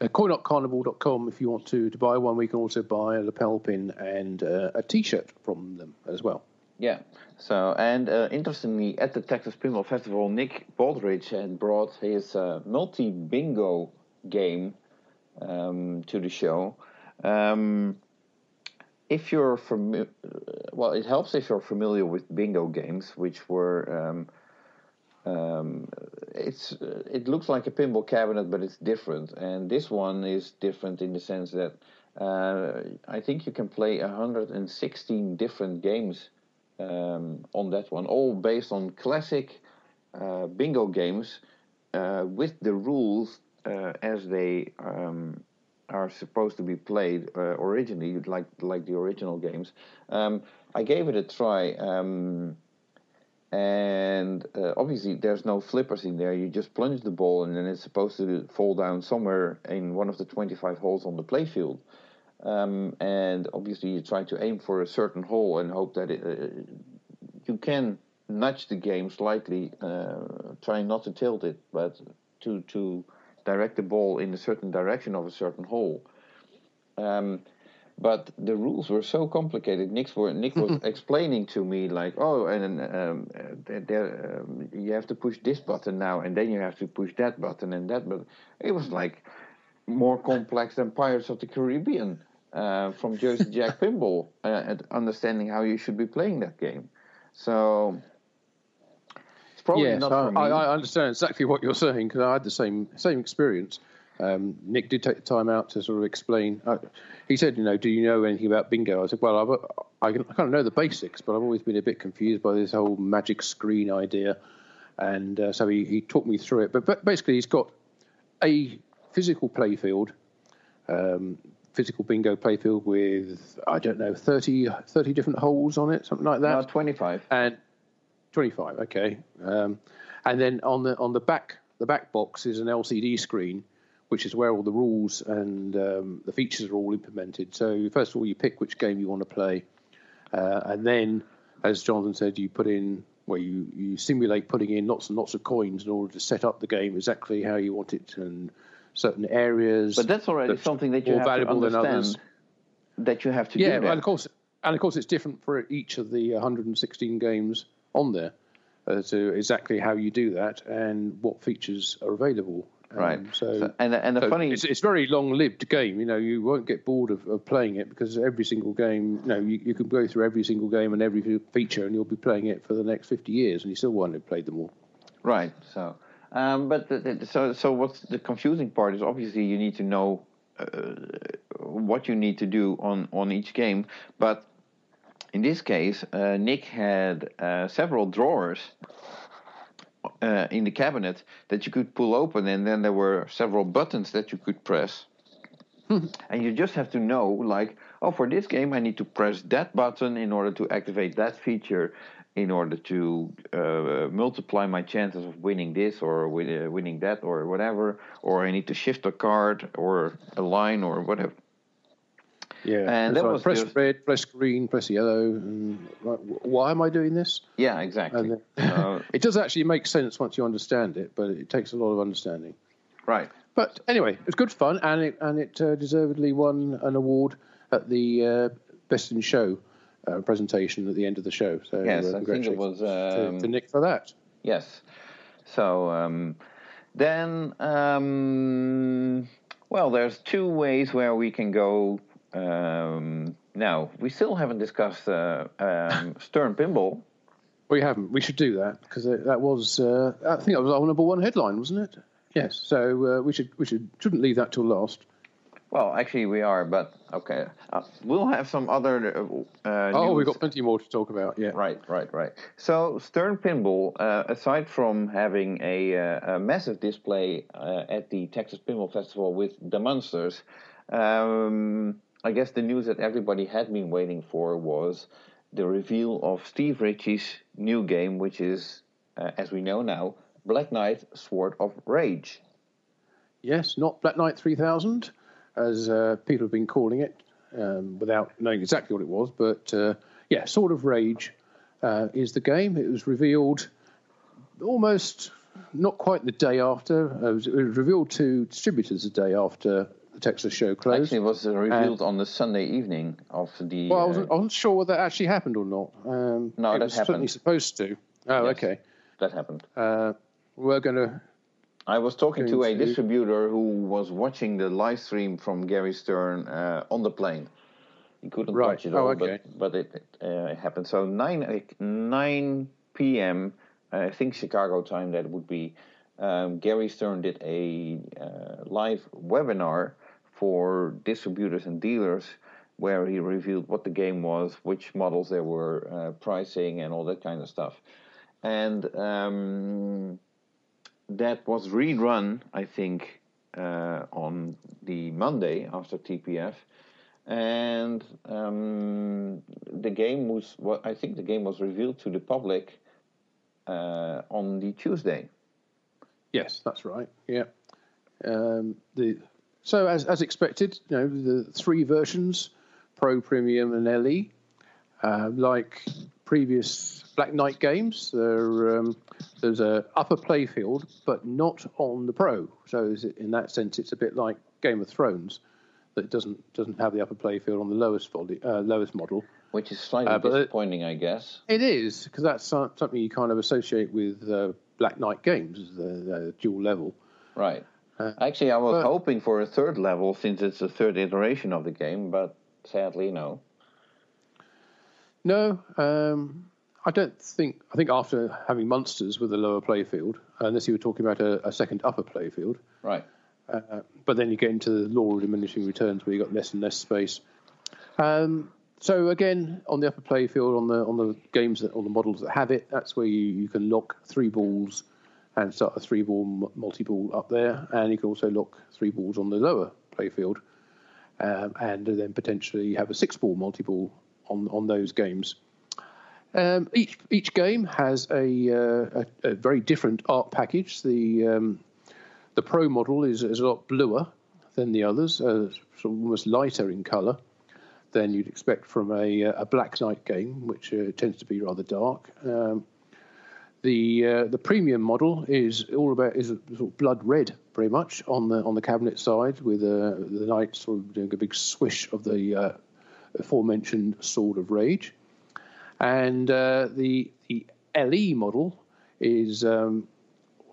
S1: uh, coinopcarnival.com if you want to, to buy one. We can also buy a lapel pin and uh, a T-shirt from them as well.
S2: Yeah. So, and uh, interestingly, at the Texas Pinball Festival, Nick Baldridge had brought his uh, multi bingo game um, to the show. Um, if you're familiar, well, it helps if you're familiar with bingo games, which were um, um, it's it looks like a pinball cabinet, but it's different. And this one is different in the sense that uh, I think you can play 116 different games um, on that one, all based on classic uh, bingo games uh, with the rules uh, as they um, are supposed to be played uh, originally, like like the original games. Um, I gave it a try, um, and uh, obviously there's no flippers in there. You just plunge the ball, and then it's supposed to fall down somewhere in one of the 25 holes on the playfield. Um, and obviously you try to aim for a certain hole and hope that it, uh, you can nudge the game slightly, uh, trying not to tilt it, but to to direct the ball in a certain direction of a certain hole. Um, but the rules were so complicated. Nick, were, Nick was explaining to me like, oh, and um, there, um, you have to push this button now, and then you have to push that button and that button. It was like more complex than Pirates of the Caribbean uh, from Jersey Jack Pinball, uh, understanding how you should be playing that game. So
S1: probably yes, not I. I, understand exactly what you're saying because I had the same same experience. Um, Nick did take the time out to sort of explain. Uh, he said, "You know, do you know anything about bingo?" I said, "Well, I've, I, I kind of know the basics, but I've always been a bit confused by this whole magic screen idea." And uh, so he, he talked me through it. But, but basically, he's got a physical playfield um, physical bingo playfield with I don't know 30, 30 different holes on it, something like that. No,
S2: twenty five.
S1: And twenty five, okay. Um, and then on the on the back the back box is an LCD screen, which is where all the rules and um, the features are all implemented. So first of all, you pick which game you want to play, uh, and then, as Jonathan said, you put in where you, you simulate putting in lots and lots of coins in order to set up the game exactly how you want it and certain areas.
S2: But that's already that's something that you have to understand. That you have to
S1: yeah,
S2: do.
S1: and of course, and of course, it's different for each of the 116 games on there uh, to exactly how you do that and what features are available.
S2: Right.
S1: Um, so,
S2: So- and and the
S1: so
S2: funny
S1: it's, it's very long-lived game. You know, you won't get bored of, of playing it because every single game, you know, you, you can go through every single game and every feature, and you'll be playing it for the next 50 years, and you still won't have played them all.
S2: Right. So, um, but the, the, so so what's the confusing part is obviously you need to know uh, what you need to do on on each game. But in this case, uh, Nick had uh, several drawers. Uh, in the cabinet that you could pull open, and then there were several buttons that you could press. and you just have to know, like, oh, for this game, I need to press that button in order to activate that feature, in order to uh, multiply my chances of winning this or win- uh, winning that or whatever, or I need to shift a card or a line or whatever.
S1: Yeah,
S2: And that was
S1: press
S2: just-
S1: red, press green, press yellow. And like, why am I doing this?
S2: Yeah, exactly.
S1: Then, it does actually make sense once you understand it, but it takes a lot of understanding.
S2: right.
S1: But anyway, it was good fun, and it and it uh, deservedly won an award at the uh, Best in Show uh, presentation at the end of the show. So
S2: Yes,
S1: uh,
S2: I think it
S1: congratulations
S2: was,
S1: to-
S2: um,
S1: to, Nick for that.
S2: Yes. So um, then, um, well, there's two ways where we can go. Um, now we still haven't discussed uh, um, Stern Pinball.
S1: We haven't. We should do that because that was. Uh, I think that was our number one headline, wasn't it? Yes. So uh, we should we should shouldn't leave that till last.
S2: Well, actually, we are, but okay, uh, we'll have some other. Uh,
S1: Oh, we've got plenty more to talk about. Yeah.
S2: Right, right, right. So Stern Pinball, uh, aside from having a, uh, a massive display uh, at the Texas Pinball Festival with the Munsters, um, I guess the news that everybody had been waiting for was the reveal of Steve Ritchie's new game, which is, uh, as we know now, Black Knight Sword of Rage.
S1: Yes, not Black Knight 3000, as uh, people have been calling it, um, without knowing exactly what it was. But uh, yeah, Sword of Rage uh, is the game. It was revealed almost not quite the day after. Uh, It was, it was revealed to distributors the day after Texas show closed.
S2: Actually, it was uh, revealed on the Sunday evening of the.
S1: well, I
S2: uh,
S1: wasn't, I wasn't sure whether that actually happened or not. Um,
S2: No,
S1: it
S2: that
S1: was certainly supposed to. Oh,
S2: Yes.
S1: okay.
S2: that happened.
S1: Uh, we're going to.
S2: I was talking to a
S1: to-
S2: distributor who was watching the live stream from Gary Stern uh, on the plane. He couldn't
S1: Right.
S2: watch it
S1: Oh,
S2: all,
S1: okay.
S2: but, but it, it, uh, happened. So 9, uh, 9 p.m., uh, I think Chicago time that would be, um, Gary Stern did a uh, live webinar for distributors and dealers where he revealed what the game was, which models there were, uh, pricing, and all that kind of stuff. And um, that was rerun, I think, uh, on the Monday after TPF, and um, the game was. What I think the game was revealed to the public uh, on the Tuesday.
S1: Yes, that's right. Yeah. Um, the so as as expected, you know the three versions, Pro, Premium, and LE, uh, like previous Black Knight games, there, um, there's a upper playfield, but not on the Pro. So is it- in that sense, it's a bit like Game of Thrones, that doesn't doesn't have the upper playfield on the lowest body, uh, lowest model.
S2: Which is slightly
S1: Uh, but it-
S2: disappointing, I guess.
S1: It is because that's something you kind of associate with uh, Black Knight games, the, the dual level.
S2: Right.
S1: Uh,
S2: Actually, I was
S1: but-
S2: hoping for a third level since it's the third iteration of the game, but sadly, no.
S1: No, um, I don't think. I think after having Munsters with a lower playfield, unless you were talking about a, a second upper playfield,
S2: Right.
S1: uh, but then you get into the law of diminishing returns where you got less and less space. Um, so again, on the upper playfield, on the on the games that on the models that have it, that's where you, you can lock three balls and start a three ball multi ball up there, and you can also lock three balls on the lower playfield, um, and then potentially have a six ball multi ball on on those games. Um, each each game has a, uh, a, a very different art package. The um, the Pro model is, is a lot bluer than the others, uh, sort of almost lighter in colour than you'd expect from a, uh, a Black Knight game, which uh, tends to be rather dark. Um, the uh, the premium model is all about is sort of blood red, pretty much on the on the cabinet side, with uh, the knight sort of doing a big swish of the uh, aforementioned Sword of Rage, and uh, the the LE model is um,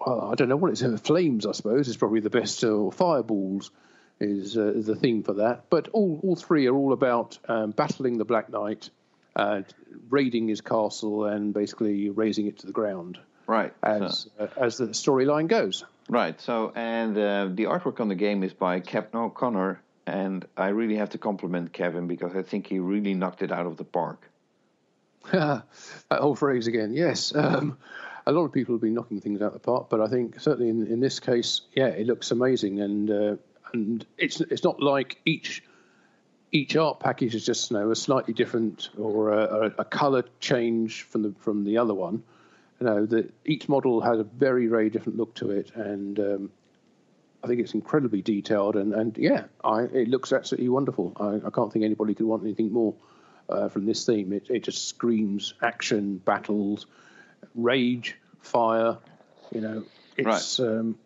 S1: well, I don't know what it's. Uh, flames, I suppose, is probably the best. Uh, or fireballs is, uh, the theme for that. But all, all three are all about um, battling the Black Knight, uh, raiding his castle, and basically razing it to the ground.
S2: Right.
S1: As so. uh, as the storyline goes.
S2: Right. So, and uh, the artwork on the game is by Kevin O'Connor, and I really have to compliment Kevin because I think he really knocked it out of the park.
S1: that old phrase again. Yes. Um, a lot of people have been knocking things out of the park, but I think certainly in, in this case, yeah, it looks amazing, and uh, and it's it's not like each each art package is just you know a slightly different or a, a, color change from the from the other one. You know that each model has a very very different look to it, and um, I think it's incredibly detailed. And, and yeah, I, it looks absolutely wonderful. I, I can't think anybody could want anything more uh, from this theme. It it just screams action, battles, rage, fire. You know, it's right. um,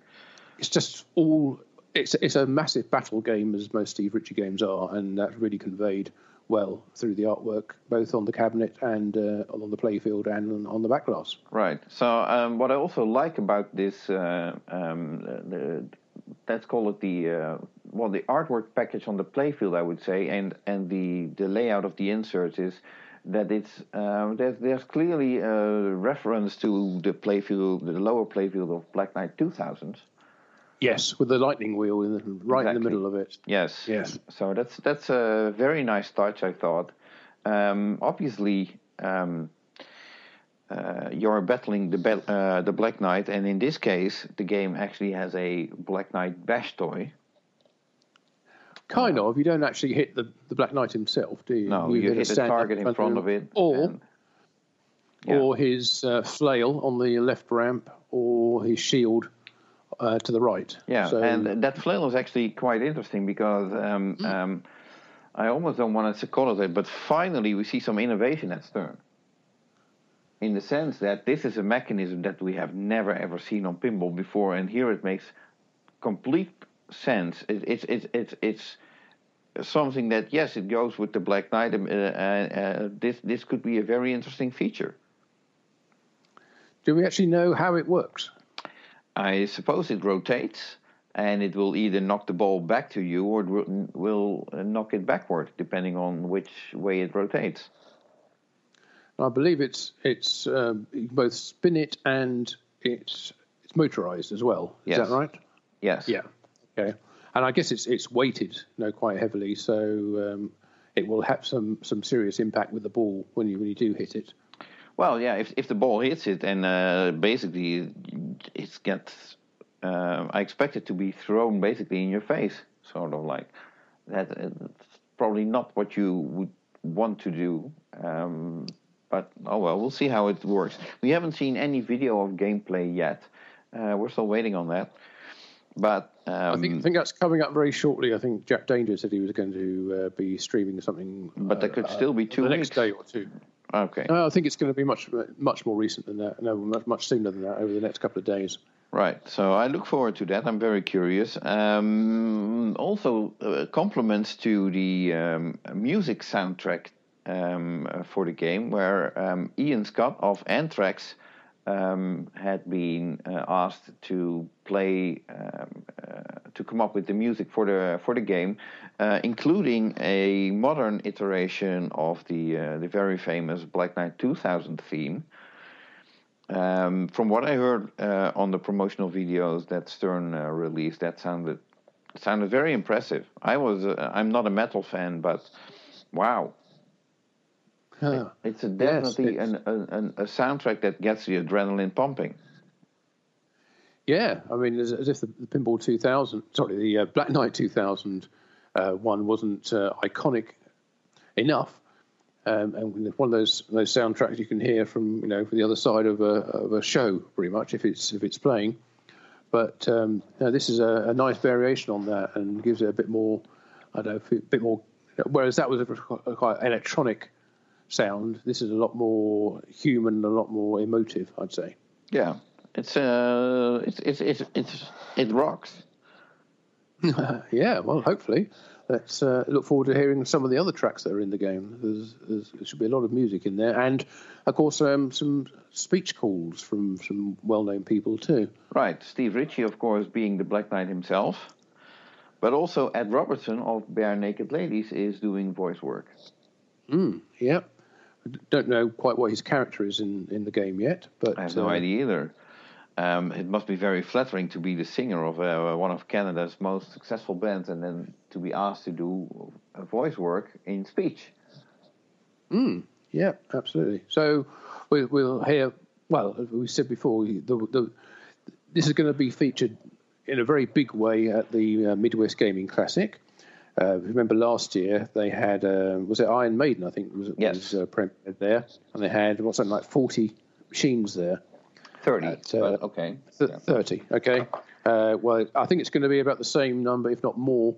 S1: it's just all it's it's a massive battle game as most Steve Ritchie games are, and that's really conveyed well through the artwork, both on the cabinet and uh, on the playfield and on the back glass.
S2: Right. So um, what I also like about this, uh, um, the, let's call it the uh, well, the artwork package on the playfield, I would say, and and the the layout of the inserts is that it's um, there's, there's clearly a reference to the playfield, the lower playfield of Black Knight 2000.
S1: Yes, with the lightning wheel in the, right exactly. in the middle of it.
S2: Yes. Yes. So that's that's a very nice touch, I thought. Um, obviously, um, uh, you're battling the be- uh, the Black Knight, and in this case, the game actually has a Black Knight bash toy.
S1: Kind of. You don't actually hit the, the Black Knight himself, do you?
S2: No, you, you hit, hit the target in front of, it,
S1: or and, yeah. or his uh, flail on the left ramp, or his shield uh, to the right.
S2: Yeah, so, and that flail is actually quite interesting because um, mm. um, I almost don't want to call it, but finally we see some innovation at Stern. In the sense that this is a mechanism that we have never ever seen on pinball before, and here it makes complete sense. It, it's it's it's it's something that yes, it goes with the Black Knight. Uh, uh, this this could be a very interesting feature.
S1: Do we actually know how it works?
S2: I suppose it rotates, and it will either knock the ball back to you or it will knock it backward, depending on which way it rotates.
S1: I believe it's it's um, both spin it and it's it's motorized as well. Is yes. that right?
S2: Yes.
S1: Yeah. Okay. And I guess it's it's weighted, you know, quite heavily, so um, it will have some some serious impact with the ball when you when you do hit it.
S2: Well, yeah, if if the ball hits it and uh, basically it gets, uh, I expect it to be thrown basically in your face, sort of like that. It's probably not what you would want to do. Um, but oh well, we'll see how it works. We haven't seen any video of gameplay yet. Uh, we're still waiting on that. But um,
S1: I think I think that's coming up very shortly. I think Jack Danger said he was going to uh, be streaming something.
S2: But could uh, still be two
S1: the
S2: weeks.
S1: next day or two.
S2: Okay.
S1: I think it's going to be much much more recent than that. No, much, much sooner than that over the next couple of days.
S2: Right. So I look forward to that. I'm very curious. Um, also, uh, compliments to the um, music soundtrack um, for the game, where um, Ian Scott of Anthrax um, had been uh, asked to play um, uh, to come up with the music for the for the game, uh, including a modern iteration of the uh, the very famous Black Knight 2000 theme. Um, from what I heard uh, on the promotional videos that Stern uh, released, that sounded sounded very impressive. I was I'm not a metal fan, but wow, Huh. It's a definitely yes, it's, an, an, a soundtrack that gets the adrenaline pumping.
S1: Yeah, I mean, as, as if the, the, Pinball 2000, sorry, the uh, Black Knight 2000 uh, one wasn't uh, iconic enough. Um, and one of those those soundtracks you can hear from you know from the other side of a, of a show, pretty much if it's if it's playing. But um, you know, this is a, a, nice variation on that and gives it a bit more, I don't know, a bit more. Whereas that was a, a quite electronic sound. This is a lot more human, a lot more emotive. I'd say.
S2: Yeah, it's uh, it's it's it's, it's it rocks.
S1: yeah, well, hopefully. let's uh, look forward to hearing some of the other tracks that are in the game. There's, there's, there should be a lot of music in there, and of course um, some speech calls from some well-known people too.
S2: Right, Steve Ritchie, of course, being the Black Knight himself, but also Ed Robertson of Barenaked Ladies is doing voice work.
S1: Mm, yeah, don't know quite what his character is in, in the game yet, but
S2: I have no uh, idea either. Um, it must be very flattering to be the singer of uh, one of Canada's most successful bands and then to be asked to do voice work in speech.
S1: Mm, yeah, absolutely. So we, will hear, well, as we said before, the, the, this is going to be featured in a very big way at the uh, Midwest Gaming Classic. Uh, remember last year they had uh, was it Iron Maiden I think was,
S2: yes.
S1: was uh, premiered there, and they had what's something like forty machines there.
S2: 30. At, uh, okay.
S1: Th- yeah. 30. Okay. Uh, well, I think it's going to be about the same number, if not more,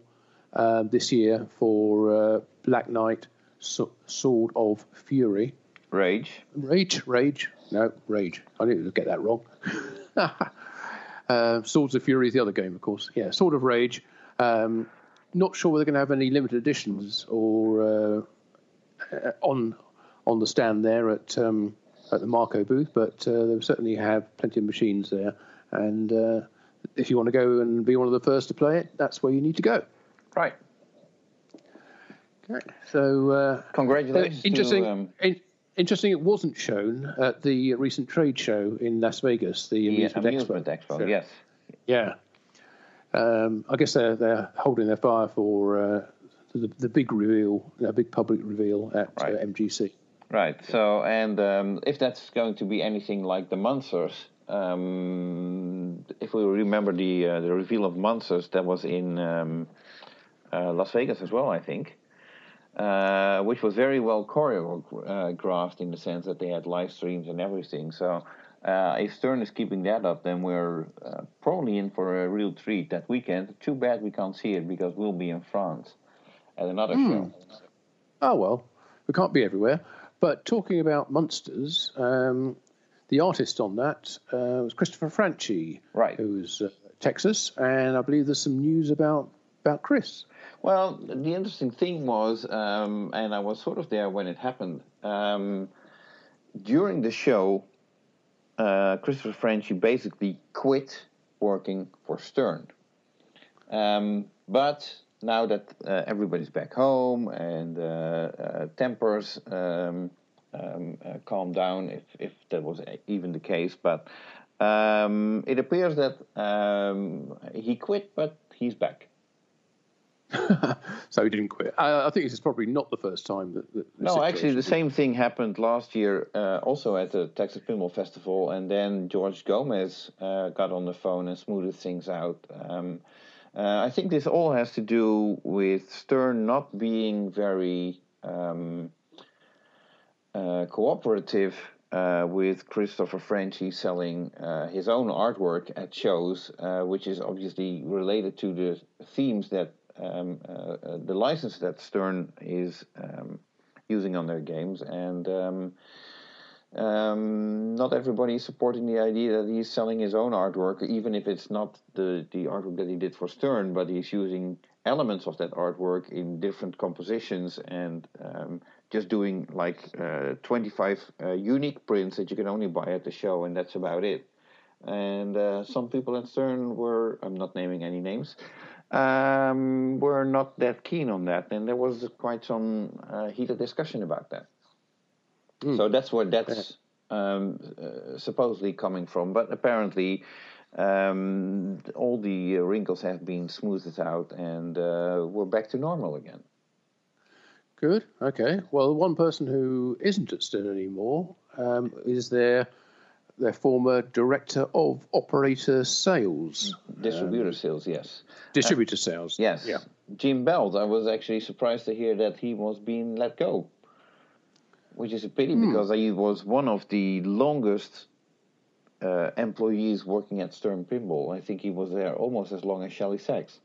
S1: uh, this year for uh, Black Knight, so- Sword of Fury.
S2: Rage.
S1: Rage. Rage. No, Rage. I didn't get that wrong. Uh, Swords of Fury is the other game, of course. Yeah, Sword of Rage. Um, not sure whether they're going to have any limited editions or uh, on on the stand there at um, at the Marco booth, but uh, they certainly have plenty of machines there. And uh, if you want to go and be one of the first to play it, that's where you need to go.
S2: Right.
S1: Okay. So, uh,
S2: congratulations.
S1: interesting.
S2: To, um,
S1: in, interesting. It wasn't shown at the recent trade show in Las Vegas, the,
S2: the
S1: amusement,
S2: amusement expo. expo yes.
S1: Yeah. Um, I guess they're they're holding their fire for uh, the, the big reveal, a big public reveal at uh, right. MGC.
S2: Right. So, and um, if that's going to be anything like the Munsters, um, if we remember the uh, the reveal of Munsters, that was in um, uh, Las Vegas as well, I think, uh, which was very well choreographed in the sense that they had live streams and everything. So. Uh, if Stern is keeping that up, then we're uh, probably in for a real treat that weekend. Too bad we can't see it because we'll be in France at another mm. show.
S1: Oh well, we can't be everywhere. But talking about Munsters, um, the artist on that uh, was Christopher Franchi,
S2: right.
S1: who's uh, Texas, and I believe there's some news about about Chris.
S2: Well, the interesting thing was, um, and I was sort of there when it happened. Um, during the show, uh, Christopher he basically quit working for Stern. Um, but now that uh, everybody's back home and uh, uh, tempers um, um, uh, calm down, if, if that was even the case, but um, it appears that um, he quit, but he's back.
S1: so he didn't quit. I, I, think this is probably not the first time that. that
S2: no, actually, the same thing happened last year, uh, also at the Texas Pinball Festival, and then George Gomez uh, got on the phone and smoothed things out. Um, uh, I think this all has to do with Stern not being very um, uh, cooperative uh, with Christopher Franchi selling uh, his own artwork at shows, uh, which is obviously related to the themes that um, uh, the license that Stern is um, using on their games. And um, um, not everybody is supporting the idea that he's selling his own artwork, even if it's not the, the artwork that he did for Stern, but he's using elements of that artwork in different compositions and um, just doing like uh, 25 uh, unique prints that you can only buy at the show, and that's about it. And uh, some people at Stern were, I'm not naming any names, um, were not that keen on that, and there was quite some uh, heated discussion about that. Mm. So that's where that's um, uh, supposedly coming from. But apparently, um, all the wrinkles have been smoothed out, and uh, we're back to normal again.
S1: Good. Okay. Well, one person who isn't at Stern anymore um, is their their former director of operator sales,
S2: distributor um, sales. Yes.
S1: Distributor uh, sales.
S2: Yes. Yeah. Jim Belt. I was actually surprised to hear that he was being let go which is a pity hmm. because he was one of the longest uh, employees working at Stern Pinball. I think he was there almost as long as Shelly Sachs.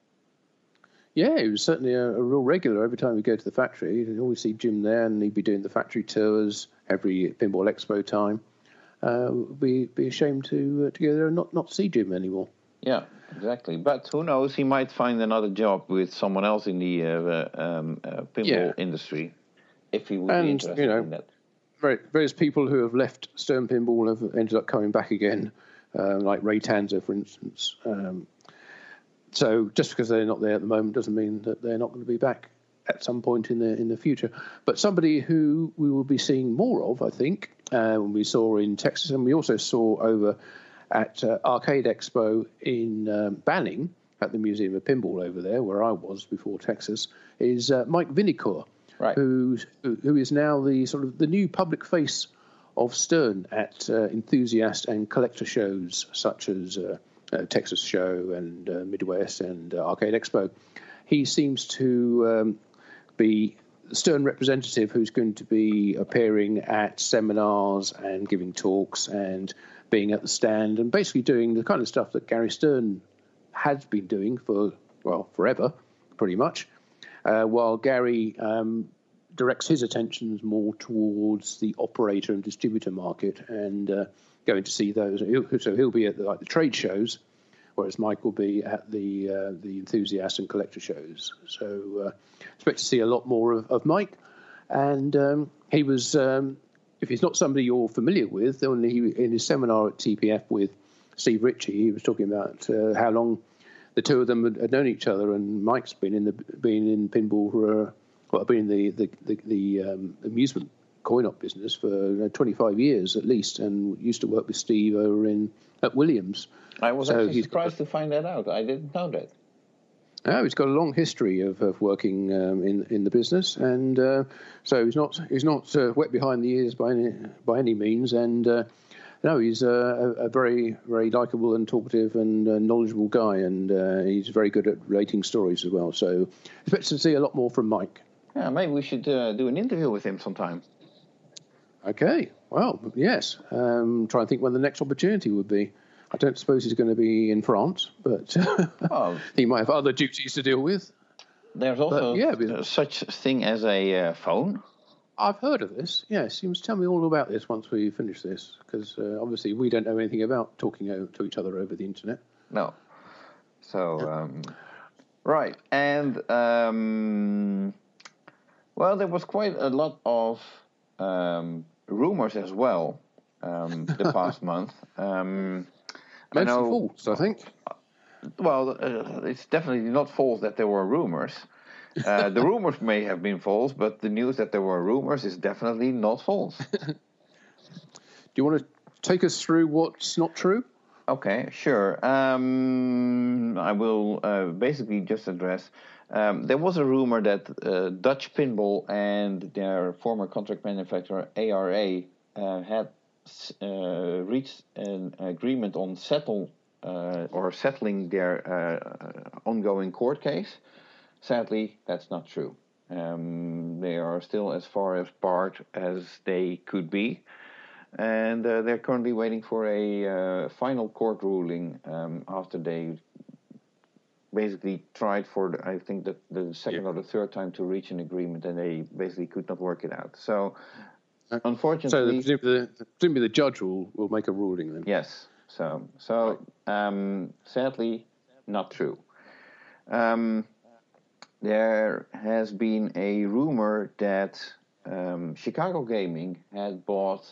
S1: Yeah, he was certainly a, a, real regular. Every time we go to the factory, you'd always see Jim there, and he'd be doing the factory tours every Pinball Expo time. Uh, be be ashamed to uh, to go there and not, not see Jim anymore.
S2: Yeah, exactly. But who knows? He might find another job with someone else in the uh, um, uh, pinball yeah. industry if he would and, be interested you know, in that.
S1: Various people who have left Stern Pinball have ended up coming back again, uh, like Ray Tanzer, for instance. Um, so just because they're not there at the moment doesn't mean that they're not going to be back at some point in the in the future. But somebody who we will be seeing more of, I think, uh, we saw in Texas, and we also saw over at uh, Arcade Expo in um, Banning at the Museum of Pinball over there, where I was before Texas, is uh, Mike Vinikour,
S2: right.
S1: who who is now the sort of the new public face of Stern at uh, enthusiast and collector shows such as uh, uh, Texas Show and Midwest and Arcade Expo. He seems to um, be Stern representative who's going to be appearing at seminars and giving talks and being at the stand and basically doing the kind of stuff that Gary Stern has been doing for, well, forever, pretty much, uh, while Gary um, directs his attentions more towards the operator and distributor market and uh, going to see those. So he'll be at the, like the trade shows, whereas Mike will be at the uh, the enthusiast and collector shows. So uh, expect to see a lot more of, of Mike. And um, he was um, if he's not somebody you're familiar with, he, in his seminar at TPF with Steve Ritchie, he was talking about uh, how long the two of them had, known each other, and Mike's been in the been in pinball for uh, well, been in the the the, the um, amusement coin-op business for uh, 25 years at least, and used to work with Steve over in at Williams.
S2: I was so actually surprised got, to find that out. I didn't know that.
S1: Oh, he's got a long history of, of working um, in in the business, and uh, so he's not he's not uh, wet behind the ears by any by any means. And uh, no, he's a, a, very very likable and talkative and uh, knowledgeable guy, and uh, he's very good at relating stories as well. So expect to see a lot more from Mike.
S2: Yeah, maybe we should uh, do an interview with him sometime.
S1: Okay. Well, yes. Um, try and think when the next opportunity would be. I don't suppose he's going to be in France, but oh. he might have other duties to deal with.
S2: There's also but, yeah, such thing as a uh, phone.
S1: I've heard of this. Yes, you must tell me all about this once we finish this, because uh, obviously we don't know anything about talking to each other over the internet.
S2: No. So, um, right, and um, well, there was quite a lot of um, rumors as well um, the past month. Um,
S1: Mostly false, I think.
S2: Well, uh, it's definitely not false that there were rumors. Uh, the rumors may have been false, but the news that there were rumors is definitely not false.
S1: Do you want to take us through what's not true?
S2: Okay, sure. Um, I will uh, basically just address. Um, there was a rumor that uh, Dutch Pinball and their former contract manufacturer ARA uh, had uh, reached an agreement on settle uh, or settling their uh, ongoing court case. Sadly, that's not true. Um, they are still as far apart as they could be, and uh, they're currently waiting for a uh, final court ruling um, after they basically tried for the, I think the, the second yeah. or the third time to reach an agreement, and they basically could not work it out. So Unfortunately,
S1: so presumably the, presumably the judge will, will make a ruling then.
S2: Yes. So so um, sadly, not true. Um, there has been a rumor that um, Chicago Gaming had bought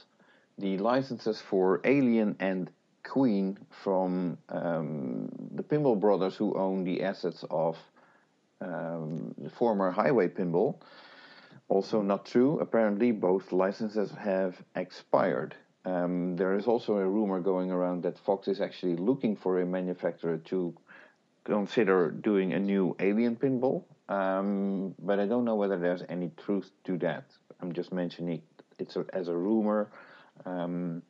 S2: the licenses for Alien and Queen from um, the Pinball Brothers, who own the assets of um, the former Highway Pinball. Also not true. Apparently, both licenses have expired. Um, there is also a rumor going around that Fox is actually looking for a manufacturer to consider doing a new Alien pinball. Um, but I don't know whether there's any truth to that. I'm just mentioning it as a rumor. Um,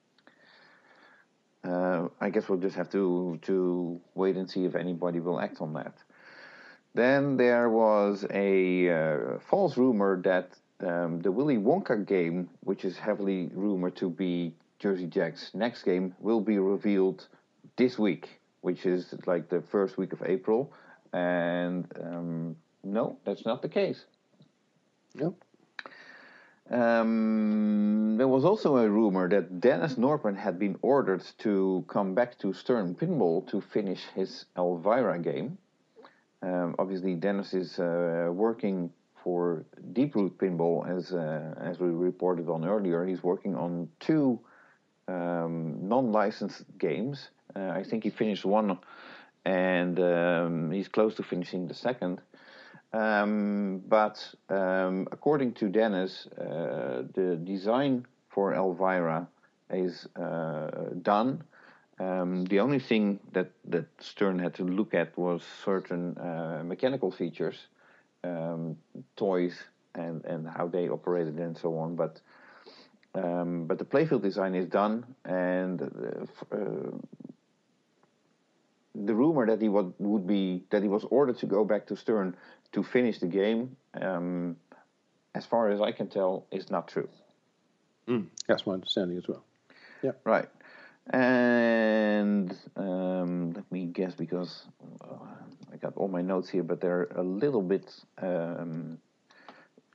S2: uh, I guess we'll just have to to wait and see if anybody will act on that. Then there was a uh, false rumor that um, the Willy Wonka game, which is heavily rumored to be Jersey Jack's next game, will be revealed this week, which is like the first week of April. And um, no, that's not the case.
S1: Nope.
S2: Um, there was also a rumor that Dennis Nordman had been ordered to come back to Stern Pinball to finish his Elvira game. Um, obviously, Dennis is uh, working for Deeproot Pinball, as uh, as we reported on earlier. He's working on two um, non-licensed games. Uh, I think he finished one, and um, he's close to finishing the second. Um, but um, according to Dennis, uh, the design for Elvira is uh, done. Um, the only thing that, that Stern had to look at was certain uh, mechanical features, um, toys, and, and how they operated and so on. But um, but the playfield design is done, and uh, uh, the rumor that he would, would be that he was ordered to go back to Stern to finish the game, um, as far as I can tell, is not true.
S1: Mm, that's my understanding as well. Yeah.
S2: Right. And um, let me guess because uh, I got all my notes here, but they're a little bit, um,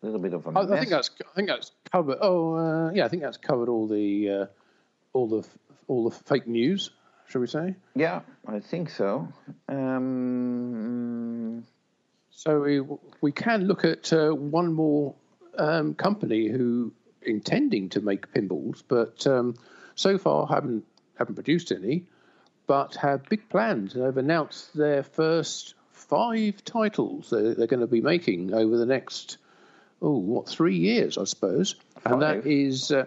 S2: a little bit of a
S1: I,
S2: mess.
S1: I think that's I think that's covered. Oh, uh, yeah, I think that's covered all the uh, all the all the fake news, shall we say?
S2: Yeah, I think so. Um,
S1: So we we can look at uh, one more um, company who intending to make pinballs, but um, so far haven't haven't produced any, but have big plans. They've announced their first five titles they're, they're going to be making over the next oh what three years I suppose, and that is uh,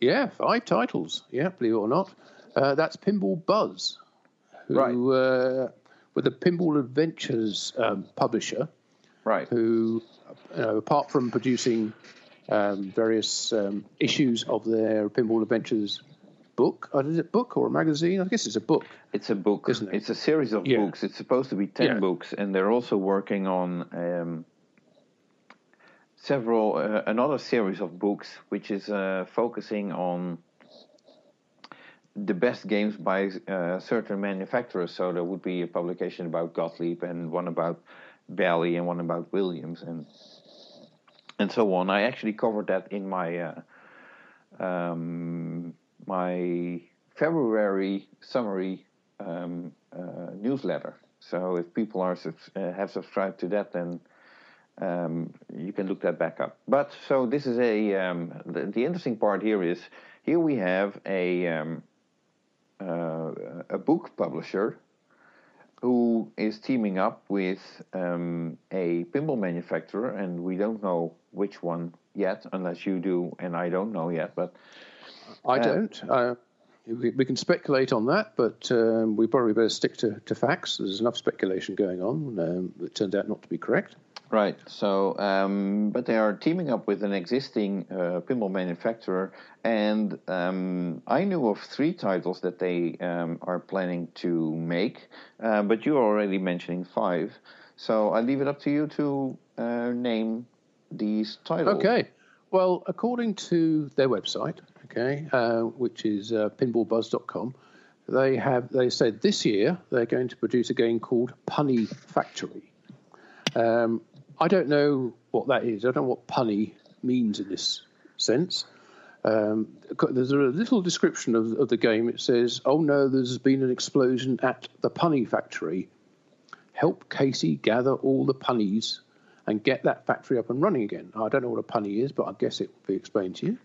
S1: yeah five titles. Yeah, believe it or not, uh, that's Pinball Buzz, who
S2: Right.
S1: With the Pinball Adventures um, publisher
S2: right.
S1: who, you know, apart from producing um, various um, issues of their Pinball Adventures book, uh, is it book or a magazine? I guess it's a book.
S2: It's a book.
S1: Isn't it?
S2: It's a series of
S1: Yeah.
S2: books. It's supposed to be ten
S1: Yeah.
S2: books, and they're also working on um, several uh, another series of books, which is uh, focusing on the best games by uh, certain manufacturers. So there would be a publication about Gottlieb and one about Bally and one about Williams and and so on. I actually covered that in my uh, um, my February summary um, uh, newsletter. So if people are uh, have subscribed to that, then um, you can look that back up. But so this is a um, the, the interesting part here is here we have a um, a book publisher who is teaming up with um, a pinball manufacturer, and we don't know which one yet, unless you do, and I don't know yet. But
S1: I
S2: Uh,
S1: don't. Uh, we, we can speculate on that, but um, we probably better stick to, to facts. There's enough speculation going on um, that turned out not to be correct.
S2: Right. So, um, but they are teaming up with an existing uh, pinball manufacturer, and um, I knew of three titles that they um, are planning to make, uh, but you're already mentioning five. So I leave it up to you to uh, name these titles.
S1: Okay. Well, according to their website, okay, uh, which is uh, pinballbuzz.com, they have they said this year they're going to produce a game called Punny Factory. Um, I don't know what that is. I don't know what punny means in this sense. Um, there's a little description of, of the game. It says, "Oh no, there's been an explosion at the punny factory. Help Casey gather all the punnies and get that factory up and running again." I don't know what a punny is, but I guess it will be explained to you.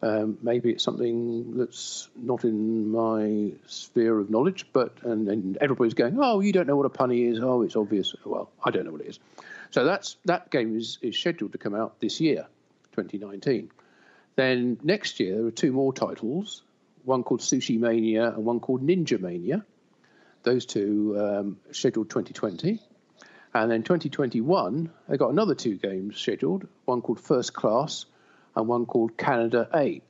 S1: Um, maybe it's something that's not in my sphere of knowledge, but and, and everybody's going, "Oh, you don't know what a punny is? Oh, it's obvious." Well, I don't know what it is. So that's that game is, is scheduled to come out this year, 2019. Then next year there are two more titles, one called Sushi Mania and one called Ninja Mania. Those two um, scheduled 2020. And then 2021, they got another two games scheduled, one called First Class and one called Canada A.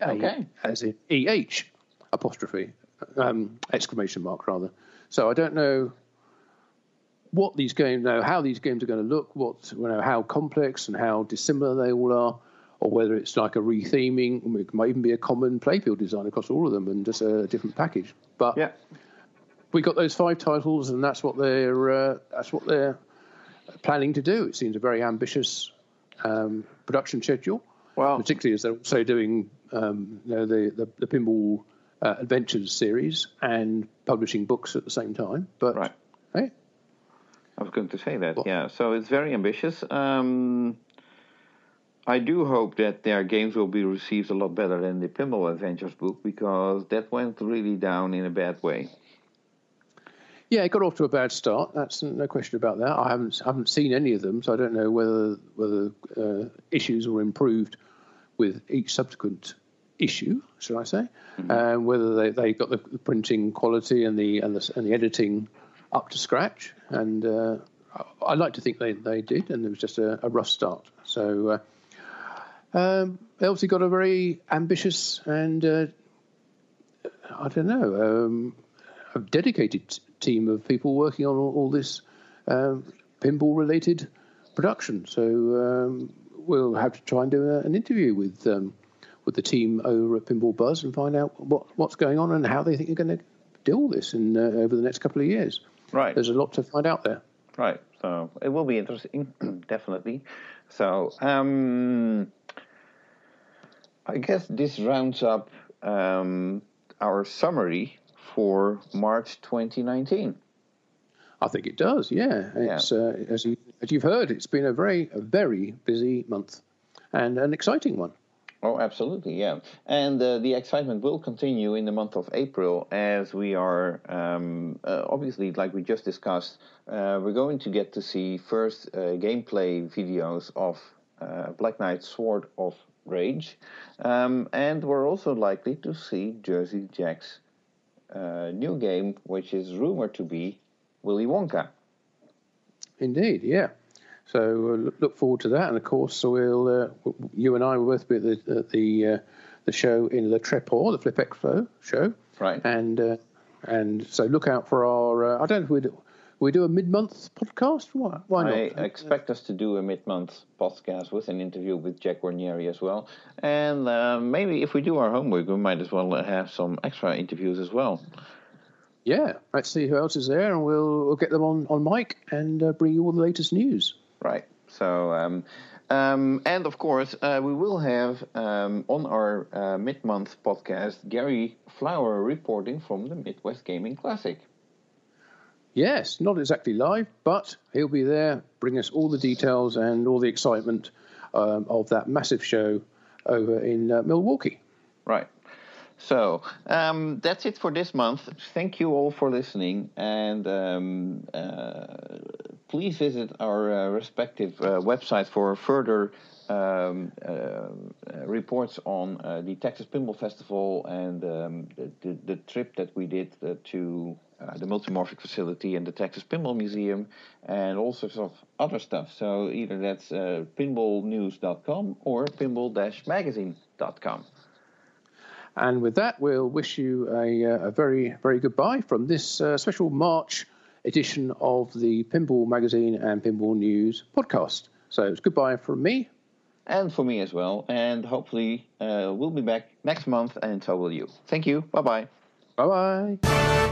S1: A
S2: Okay.
S1: as in EH apostrophe, um, exclamation mark rather. So I don't know what these games know, how these games are going to look, what you know, how complex and how dissimilar they all are, or whether it's like a retheming. It might even be a common playfield design across all of them and just a different package. But
S2: Yeah.
S1: we got those five titles, and that's what they're uh, that's what they're planning to do. It seems a very ambitious um, production schedule.
S2: Well,
S1: particularly as they're also doing um, you know, the, the, the pinball uh, adventures series and publishing books at the same time. But
S2: right.
S1: hey,
S2: I was going to say that. Yeah, so it's very ambitious. Um, I do hope that their games will be received a lot better than the Pinball Adventures book because that went really down in a bad way.
S1: Yeah, it got off to a bad start. That's no question about that. I haven't haven't seen any of them, so I don't know whether whether uh, issues were improved with each subsequent issue, should I say, mm-hmm. and um, whether they, they got the, the, printing quality and the and the and the editing up to scratch. And uh, I like to think they, they did, and it was just a, a rough start. So uh, um, got a very ambitious and uh, I don't know um, a dedicated team of people working on all, all this um, pinball related production. So um, we'll have to try and do a, an interview with um, with the team over at Pinball Buzz and find out what, what's going on and how they think they're going to deal with this in uh, over the next couple of years.
S2: Right.
S1: There's a lot to find out there.
S2: Right. So it will be interesting, definitely. So um, I guess this rounds up um, our summary for March 2019. I
S1: think it does. Yeah, it's yeah. Uh, as, you, as you've heard, it's been a very a very busy month and an exciting one.
S2: Oh, absolutely, yeah. And uh, the excitement will continue in the month of April as we are, um, uh, obviously, like we just discussed, uh, we're going to get to see first uh, gameplay videos of uh, Black Knight Sword of Rage. Um, and we're also likely to see Jersey Jack's uh, new game, which is rumored to be Willy Wonka.
S1: Indeed, yeah. So uh, look forward to that, and of course, we'll uh, you and I will both be at the the, uh, the show in Le Tréport, the Flip Expo show,
S2: right?
S1: And uh, and so look out for our. Uh, I don't know if we do, we do a mid-month podcast. Why, why not?
S2: I expect us to do a mid-month podcast with an interview with Jack Guarnieri as well, and uh, maybe if we do our homework, we might as well have some extra interviews as well.
S1: Yeah, let's see who else is there, and we'll, we'll get them on on mic and bring you all the latest news.
S2: Right. So, um, um, and of course, uh, we will have um, on our uh, mid month podcast Gary Flower reporting from the Midwest Gaming Classic.
S1: Yes, not exactly live, but he'll be there, bring us all the details and all the excitement um, of that massive show over in uh, Milwaukee.
S2: Right. So um, that's it for this month. Thank you all for listening, and um, uh, please visit our uh, respective uh, for further um, uh, reports on uh, the Texas Pinball Festival and um, the, the, the, trip that we did uh, to the Multimorphic facility and the Texas Pinball Museum, and all sorts of other stuff. So either that's pinballnews.com or pinball-magazine.com.
S1: And with that, we'll wish you a, uh, a very, very goodbye from this uh, special March edition of the Pinball Magazine and Pinball News podcast. So it's goodbye from me.
S2: And for me as well. And hopefully, uh, we'll be back next month, and so will you. Thank you. Bye bye.
S1: Bye bye.